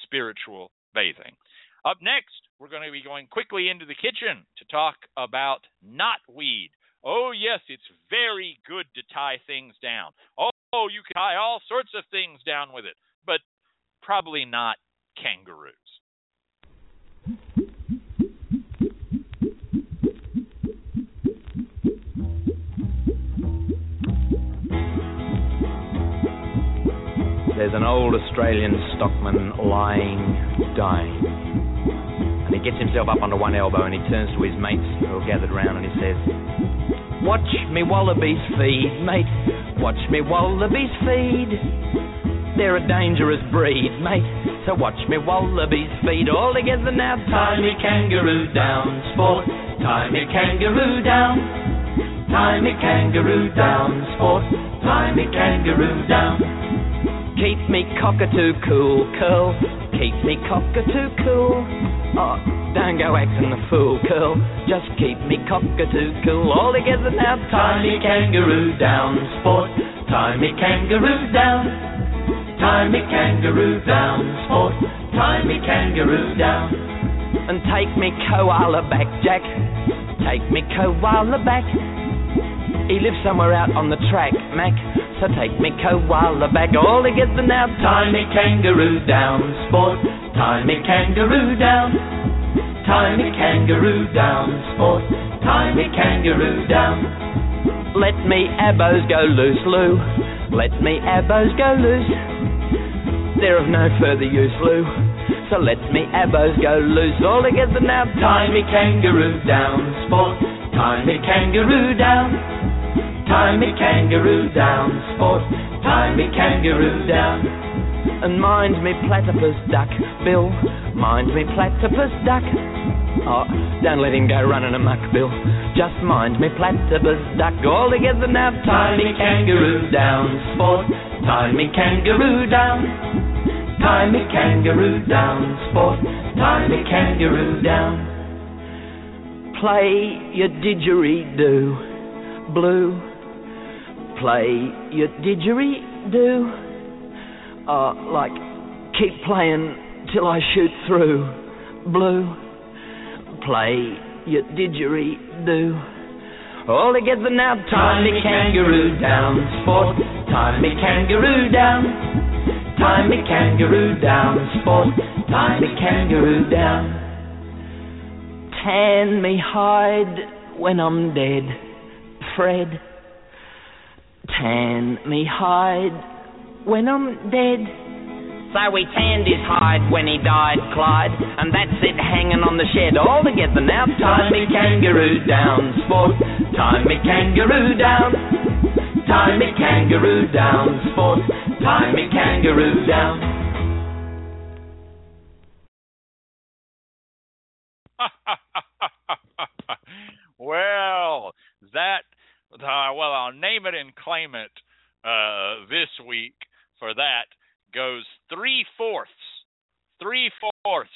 spiritual bathing. Up next, we're going to be going quickly into the kitchen to talk about knotweed. Oh, yes, it's very good to tie things down. Oh, you can tie all sorts of things down with it, but probably not kangaroos. There's an old Australian stockman lying, dying. And he gets himself up onto one elbow and he turns to his mates who are gathered round and he says, Watch me wallabies feed, mate. Watch me wallabies feed. They're a dangerous breed, mate. So watch me wallabies feed all together now. Tie me kangaroo down, sport. Tie me kangaroo down. Tie me kangaroo down, sport. Tie me kangaroo down. Keep me cockatoo cool, curl. Keep me cockatoo cool. Oh, don't go acting the fool, curl. Just keep me cockatoo cool. All together now. Tie me kangaroo down, sport. Tie me kangaroo down. Tie me kangaroo down, sport. Tie me kangaroo down. And take me koala back, Jack. Take me koala back. He lives somewhere out on the track, Mac. So take me koala back all together now. Tie me kangaroo down, sport. Tie me kangaroo down. Tie me kangaroo down, sport. Tie me kangaroo down. Let me abos go loose, Lou. Let me abos go loose. They're of no further use, Lou. So let me abos go loose all together now. Tie me kangaroo down, sport. Tie me kangaroo down. Tie me kangaroo down, sport. Tie me kangaroo down. And mind me platypus duck, Bill. Mind me platypus duck. Oh, don't let him go running amok, Bill. Just mind me platypus duck. All together now. Tie me kangaroo down, sport. Tie me kangaroo down. Tie me kangaroo down, sport. Tie me kangaroo down. Play your didgeridoo, blue. Play your didgeridoo. Uh, like, keep playing till I shoot through, blue. Play your didgeridoo. All together now, tie me kangaroo down, sport. Tie me kangaroo down. Tie me kangaroo down, sport. Tie me kangaroo down. Tan me hide when I'm dead, Fred. Tan me hide when I'm dead. So we tanned his hide when he died, Clyde, and that's it hanging on the shed all together now. Tie me kangaroo down, sport. Tie me kangaroo down. Tie me kangaroo down, sport. Tie me kangaroo down. well, that uh, well, I'll name it and claim it uh, this week. For that goes three fourths, three fourths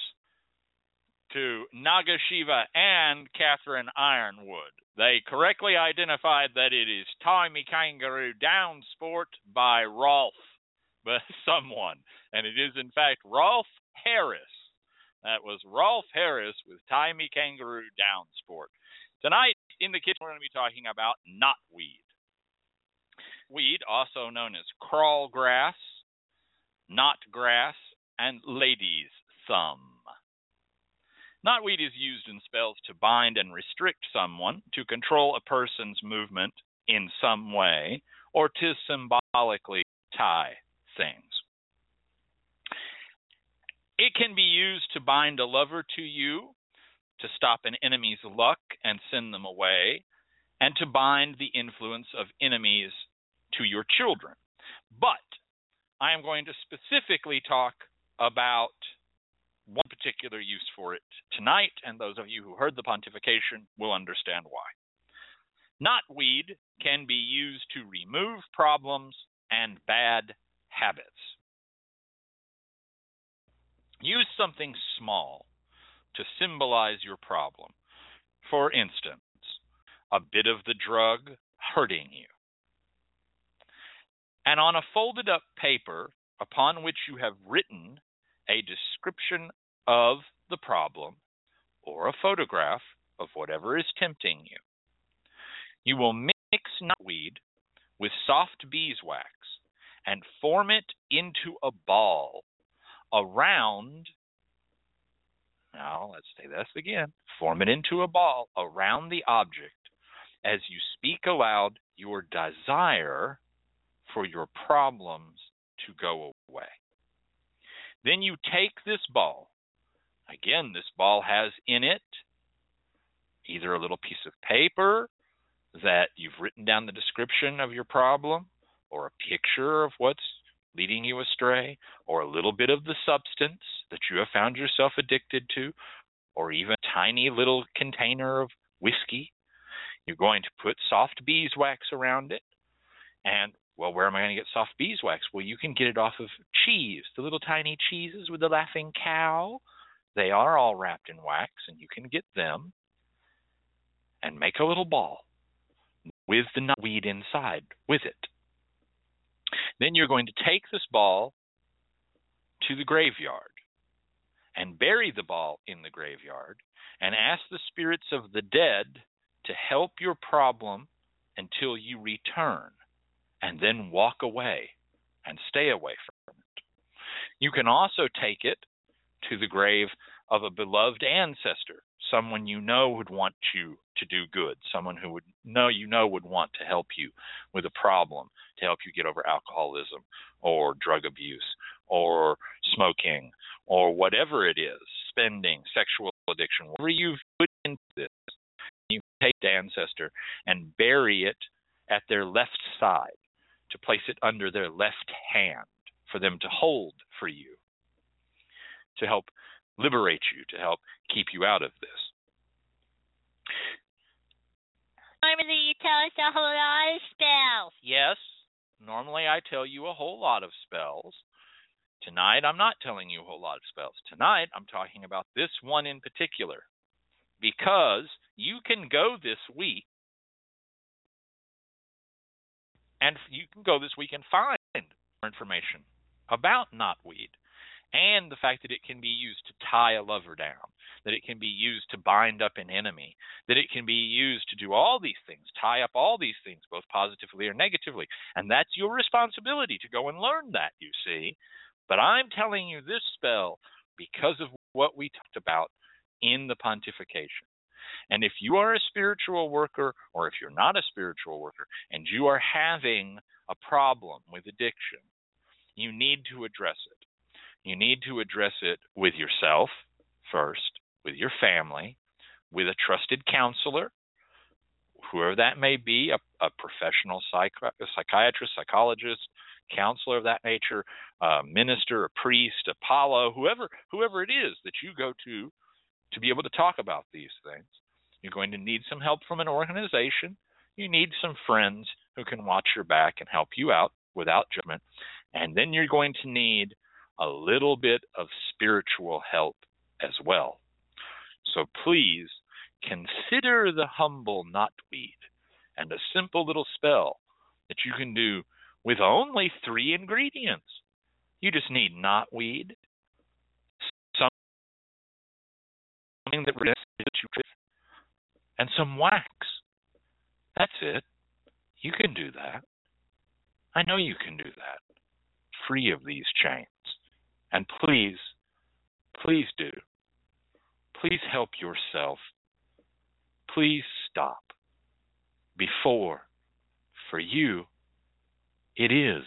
to Nagashiva and Catherine Yronwode. They correctly identified that it is Me Kangaroo Down Sport by Rolf, but someone, and it is in fact Rolf Harris. That was Rolf Harris with Tie Me Kangaroo Down Sport. Tonight in the kitchen, we're going to be talking about knotweed. Weed, also known as crawlgrass, knotgrass, and lady's thumb. Knotweed is used in spells to bind and restrict someone, to control a person's movement in some way, or to symbolically tie things. It can be used to bind a lover to you, to stop an enemy's luck and send them away, and to bind the influence of enemies to your children. But I am going to specifically talk about one particular use for it tonight, and those of you who heard the pontification will understand why. Knotweed can be used to remove problems and bad habits. Use something small to symbolize your problem. For instance, a bit of the drug hurting you. And on a folded up paper upon which you have written a description of the problem or a photograph of whatever is tempting you, you will mix knotweed with soft beeswax and form it into a ball around now, let's say this again. Form it into a ball around the object as you speak aloud your desire for your problems to go away. Then you take this ball. Again, this ball has in it either a little piece of paper that you've written down the description of your problem or a picture of what's leading you astray, or a little bit of the substance that you have found yourself addicted to, or even a tiny little container of whiskey, you're going to put soft beeswax around it. And, well, where am I going to get soft beeswax? Well, you can get it off of cheese, the little tiny cheeses with the laughing cow. They are all wrapped in wax, and you can get them and make a little ball with the knotweed inside with it. Then you're going to take this ball to the graveyard and bury the ball in the graveyard and ask the spirits of the dead to help your problem until you return and then walk away and stay away from it. You can also take it to the grave of a beloved ancestor, someone you know would want you to do good, someone who would know you know would want to help you with a problem, to help you get over alcoholism or drug abuse or smoking or whatever it is, spending, sexual addiction, whatever you've put into this, you take the ancestor and bury it at their left side to place it under their left hand for them to hold for you to help liberate you, to help keep you out of this. Normally, you tell us a whole lot of spells. Yes, normally I tell you a whole lot of spells. Tonight, I'm not telling you a whole lot of spells. Tonight, I'm talking about this one in particular because you can go this week and you can go this week and find more information about knotweed and the fact that it can be used to tie a lover down, that it can be used to bind up an enemy, that it can be used to do all these things, tie up all these things, both positively or negatively. And that's your responsibility to go and learn that, you see. But I'm telling you this spell because of what we talked about in the pontification. And if you are a spiritual worker, or if you're not a spiritual worker, and you are having a problem with addiction, you need to address it. You need to address it with yourself first, with your family, with a trusted counselor, whoever that may be, a, a professional psych- a psychiatrist, psychologist, counselor of that nature, a minister, a priest, Apollo, whoever whoever it is that you go to to be able to talk about these things. You're going to need some help from an organization. You need some friends who can watch your back and help you out without judgment. And then you're going to need a little bit of spiritual help as well. So please consider the humble knotweed and a simple little spell that you can do with only three ingredients. You just need knotweed, something that resists you and some wax. That's it. You can do that. I know you can do that. Free of these chains. And please, please do. Please help yourself. Please stop before, for you, it is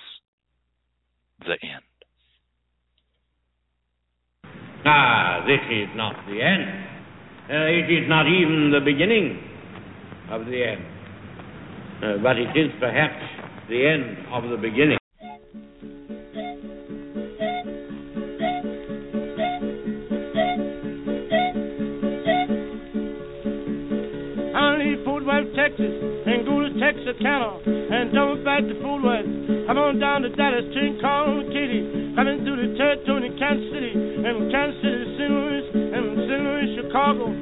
the end. Ah, this is not the end. Uh, it is not even the beginning of the end. Uh, but it is perhaps the end of the beginning. Texas and go to Texarkana and don't back to Fort Worth. Come on down to Dallas, calling Katy, coming through the territory in Kansas City and Kansas City, St. Louis and St. Louis, Chicago.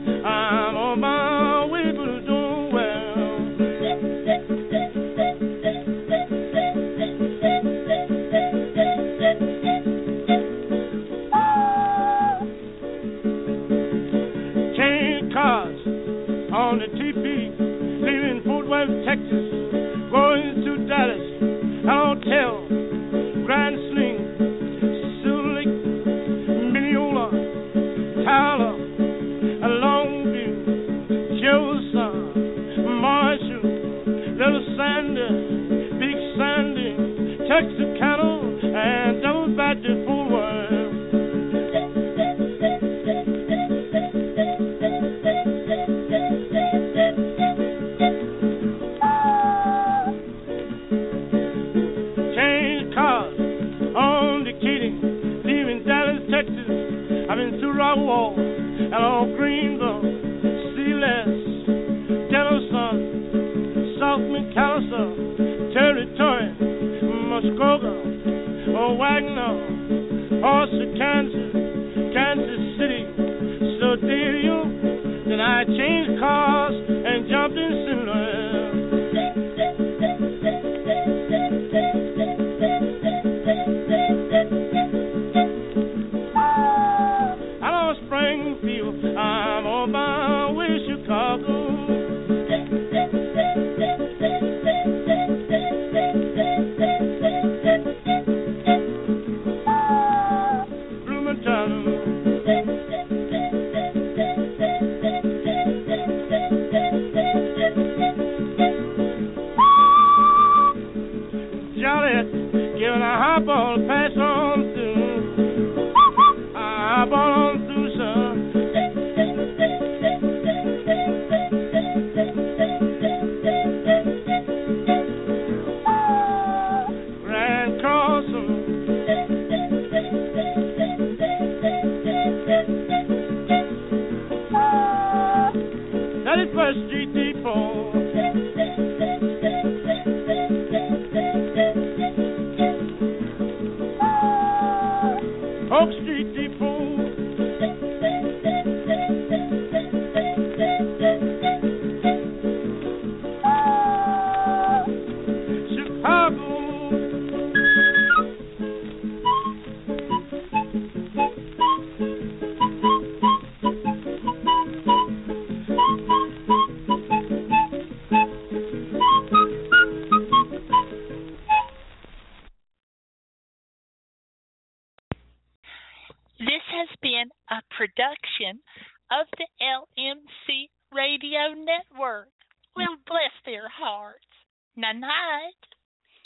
Or